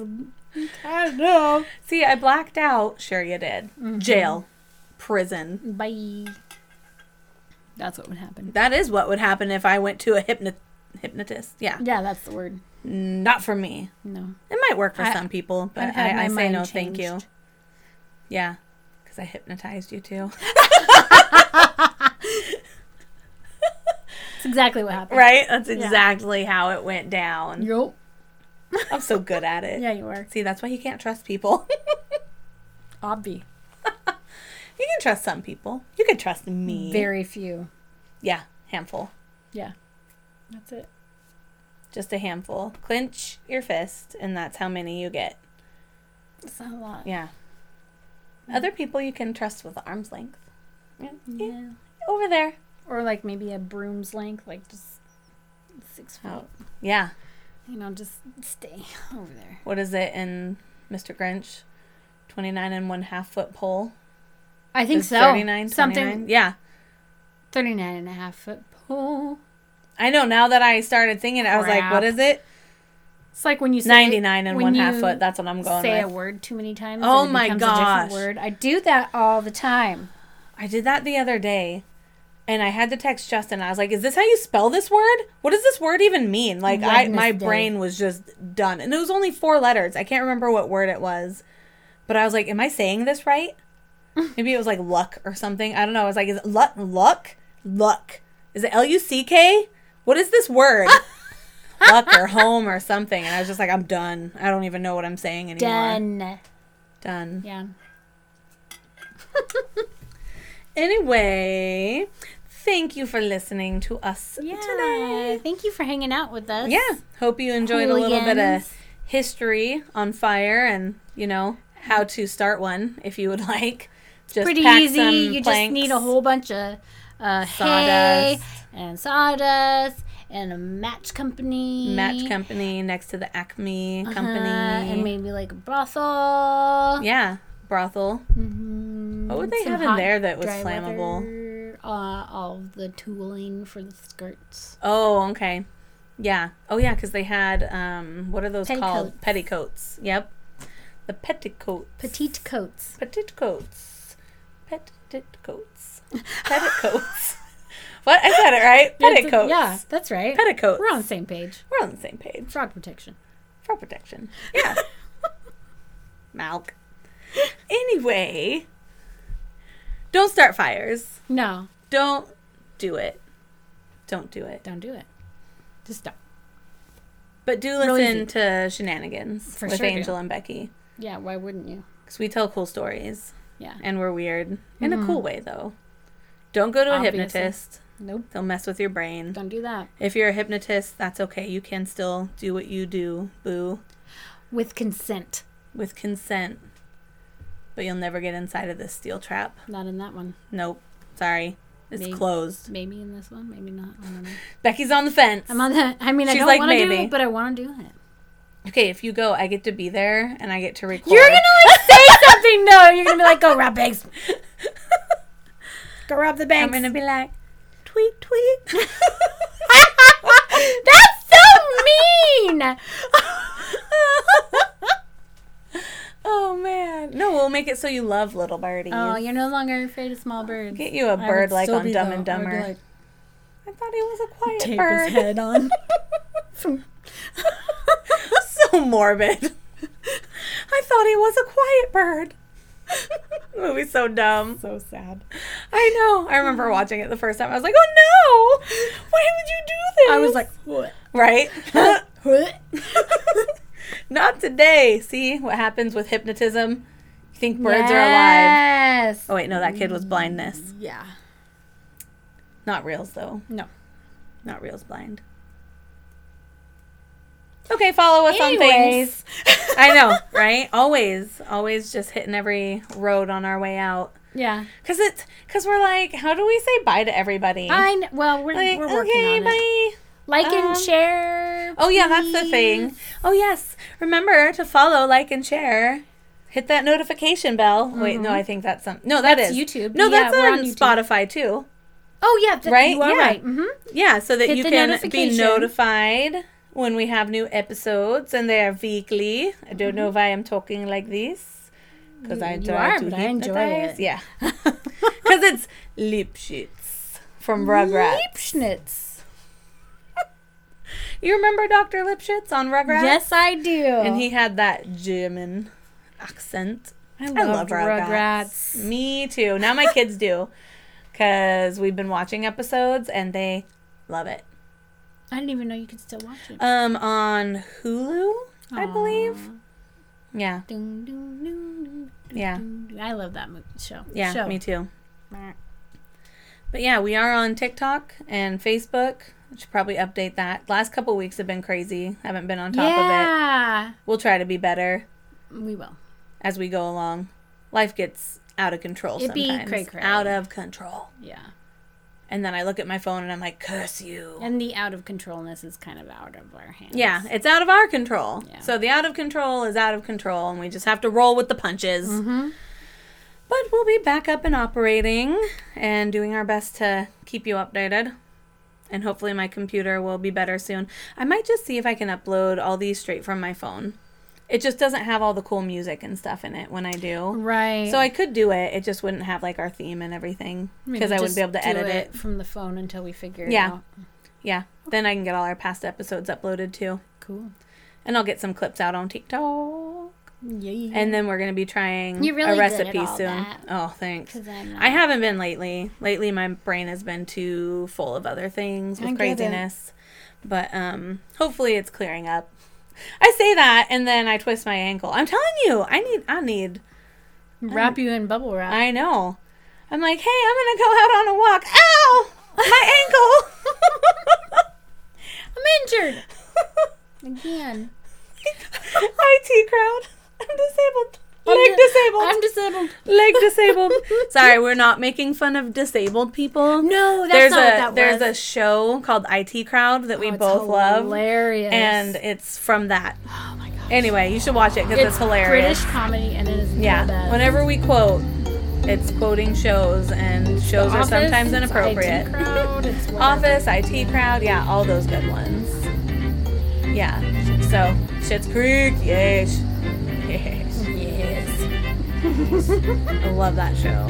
I don't know. See, I blacked out. Sure, you did. Mm-hmm. Jail, prison. Bye. That's what would happen. That is what would happen if I went to a hypno- hypnotist. Yeah. Yeah, that's the word. Not for me. No. It might work for I- some people, but had I, say no thank you. Yeah. Because I hypnotized you too. That's exactly what happened. right? That's exactly how it went down. Yup. I'm so good at it. Yeah, you are. See, that's why you can't trust people. *laughs* Obvi. You can trust some people. You can trust me. Very few. Yeah, handful. Yeah. That's it. Just a handful. Clench your fist, and that's how many you get. It's not a lot. Yeah. Other people you can trust with arm's length. Yeah. yeah. Over there. Or like maybe a broom's length, like just six oh, foot. Oh. Yeah. You know, just stay *laughs* over there. What is it in Mr. Grinch? 29 and one half foot pole. I think Is so. 39, Something 29? Yeah. 39 and a half foot pole. I know. Now that I started thinking it, I was like, what is it? It's like when you say 99 and one half foot. That's what I'm going to say a word too many times. Oh and it my becomes a different gosh. word. I do that all the time. I did that the other day. And I had to text Justin. I was like, "Is this how you spell this word? What does this word even mean?" Like, I my brain was just done, and it was only four letters. I can't remember what word it was, but I was like, "Am I saying this right?" *laughs* Maybe it was like luck or something. I don't know. I was like, "Is it luck? Luck? Luck? Is it L U C K? What is this word?" *laughs* luck or home or something. And I was just like, "I'm done. I don't even know what I'm saying anymore." Done. Done. Yeah. *laughs* Anyway, thank you for listening to us Yeah. today. Thank you for hanging out with us. Yeah, hope you enjoyed a little bit of history on fire and, you know, how to start one if you would *laughs* like. Just Pretty easy. You just need a whole bunch of uh, hay Sawdust. And sawdust and a match company. match company next to the Acme Uh-huh, company. and maybe like a brothel. yeah, brothel. Mhm. What would they Some have in there that was flammable? weather, Uh, all the tooling for the skirts. Oh, okay. Yeah. Oh, yeah, because they had, um, what are those called? Petticoats. Petticoats. Yep. The petticoats. Petite coats. Petticoats. Petticoats. Petticoats. What? I said it right. *laughs* Petticoats. Yeah, that's right. Petticoats. We're on the same page. We're on the same page. Fraud protection. For protection. Yeah. *laughs* Malk. Anyway, don't start fires. No, Don't do it. Don't do it. don't do it. Just don't. But do listen easy. to Shenanigans For with sure do. Angel and Becky. Yeah, why wouldn't you? Because we tell cool stories. Yeah. And we're weird. In a mm-hmm. cool way, though. Don't go to a hypnotist. Nope. They'll mess with your brain. Don't do that. If you're a hypnotist, that's okay. You can still do what you do, boo, With consent. with consent. But you'll never get inside of this steel trap. Not in that one. Nope. Sorry. It's Maybe. closed. Maybe in this one. Maybe not. I don't know. Becky's on the fence. I'm on that. I mean, I don't like, want to do it, but I want to do it. Okay, if you go, I get to be there and I get to record. You're gonna like say *laughs* something. No, you're gonna be like, go rob banks. *laughs* Go rob the banks. I'm gonna be like, tweet, tweet. *laughs* *laughs* That's so mean. *laughs* oh man. No, we'll make it so you love little birdies. oh, you're no longer afraid of small birds. Get you a I would bird like still on be, Dumb though. and I would be Dumber. like, I thought he was a quiet tape bird. his head on. so morbid. I thought he was a quiet bird. *laughs* Movie's so dumb. so sad. I know. I remember mm-hmm. watching it the first time. I was like, oh no! Why would you do this? I was like, what? right? *laughs* What? *laughs* Not today. See what happens with hypnotism? You think birds are alive. Yes. Oh, wait, no, that kid was mm, blindness. Yeah. Not reals, though. No. Not reals blind. Okay, follow us on things. *laughs* I know, right? Always, always just hitting every road on our way out. Yeah. Cause it's, cause we're like, how do we say bye to everybody? I well, we're, like, we're working okay, on it. bye. Like Um, and share. Oh yeah, that's the thing. Oh yes, remember to follow, like, and share. Hit that notification bell. Wait, no, I think that's some. No, Mm-hmm. That's is YouTube. No, Yeah, that's on, on Spotify too. Oh yeah, that, Right? You are Yeah. right. Mm-hmm. Yeah, so that Hit you can be notified when we have new episodes, and they are weekly. I don't know mm-hmm. why I'm talking like this because I You try to but I enjoy it. Yeah, *laughs* *laughs* because it's Lipschitz from Rugrats. Liebschnitz. *laughs* You remember Dr. Lipschitz on Rugrats? Yes, I do. And he had that German accent. I I love love Rugrats. Rugrats. Me too. Now my kids do. Because we've been watching episodes and they love it. I didn't even know you could still watch it. Um, on Hulu, I believe. Yeah, Dun, dun, dun, yeah. I love that movie show. yeah, show. me too. But yeah, we are on TikTok and Facebook. I should probably update that. Last couple weeks have been crazy. Haven't been on top of it. Yeah, We'll try to be better we will. as we go along. Life gets out of control It be sometimes. cray-cray. Out of control. Yeah. And then I look at my phone and I'm like, curse you. And the out of controlness is kind of out of our hands. Yeah, it's out of our control. Yeah. So the out of control is out of control, and we just have to roll with the punches. Mm-hmm. But we'll be back up and operating and doing our best to keep you updated. And hopefully, my computer will be better soon. I might just see if I can upload all these straight from my phone. It just doesn't have all the cool music and stuff in it when I do. Right. So I could do it. It just wouldn't have like our theme and everything because I wouldn't be able to edit it. from the phone until we figure it Yeah. out. Yeah. Then I can get all our past episodes uploaded too. Cool. And I'll get some clips out on TikTok. Yeah. And then we're gonna be trying really a recipe soon. that. Oh, thanks. I haven't been lately. Lately, my brain has been too full of other things with get it. craziness. But um, hopefully, it's clearing up. I say that, and then I twist my ankle. I'm telling you, I need. I need. wrap you in bubble wrap. I know. I'm like, hey, I'm gonna go out on a walk. Ow! My ankle. *laughs* I'm injured *laughs* again. *laughs* IT crowd. I'm disabled. Leg di- disabled. I'm disabled. Leg disabled. *laughs* Sorry, we're not making fun of disabled people. No, that's there's not a what that there's was. a show called IT Crowd that we Oh, it's both love, Hilarious. and it's from that. *gasps* oh my gosh, Anyway, you should watch it because it's, hilarious. British comedy, and it is yeah, best. whenever we quote, it's quoting shows, and shows are Office, sometimes it's inappropriate. IT crowd, it's. *laughs* Office, IT Crowd, yeah, all those good ones. Yeah. So, Schitt's Creek, yes, yes. *laughs* I love that show.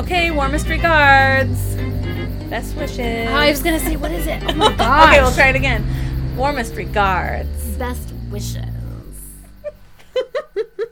Okay, warmest regards. Best wishes. Oh, I was gonna say, what is it? Oh my gosh. *laughs* okay, we'll try it again. Warmest regards. Best wishes. *laughs*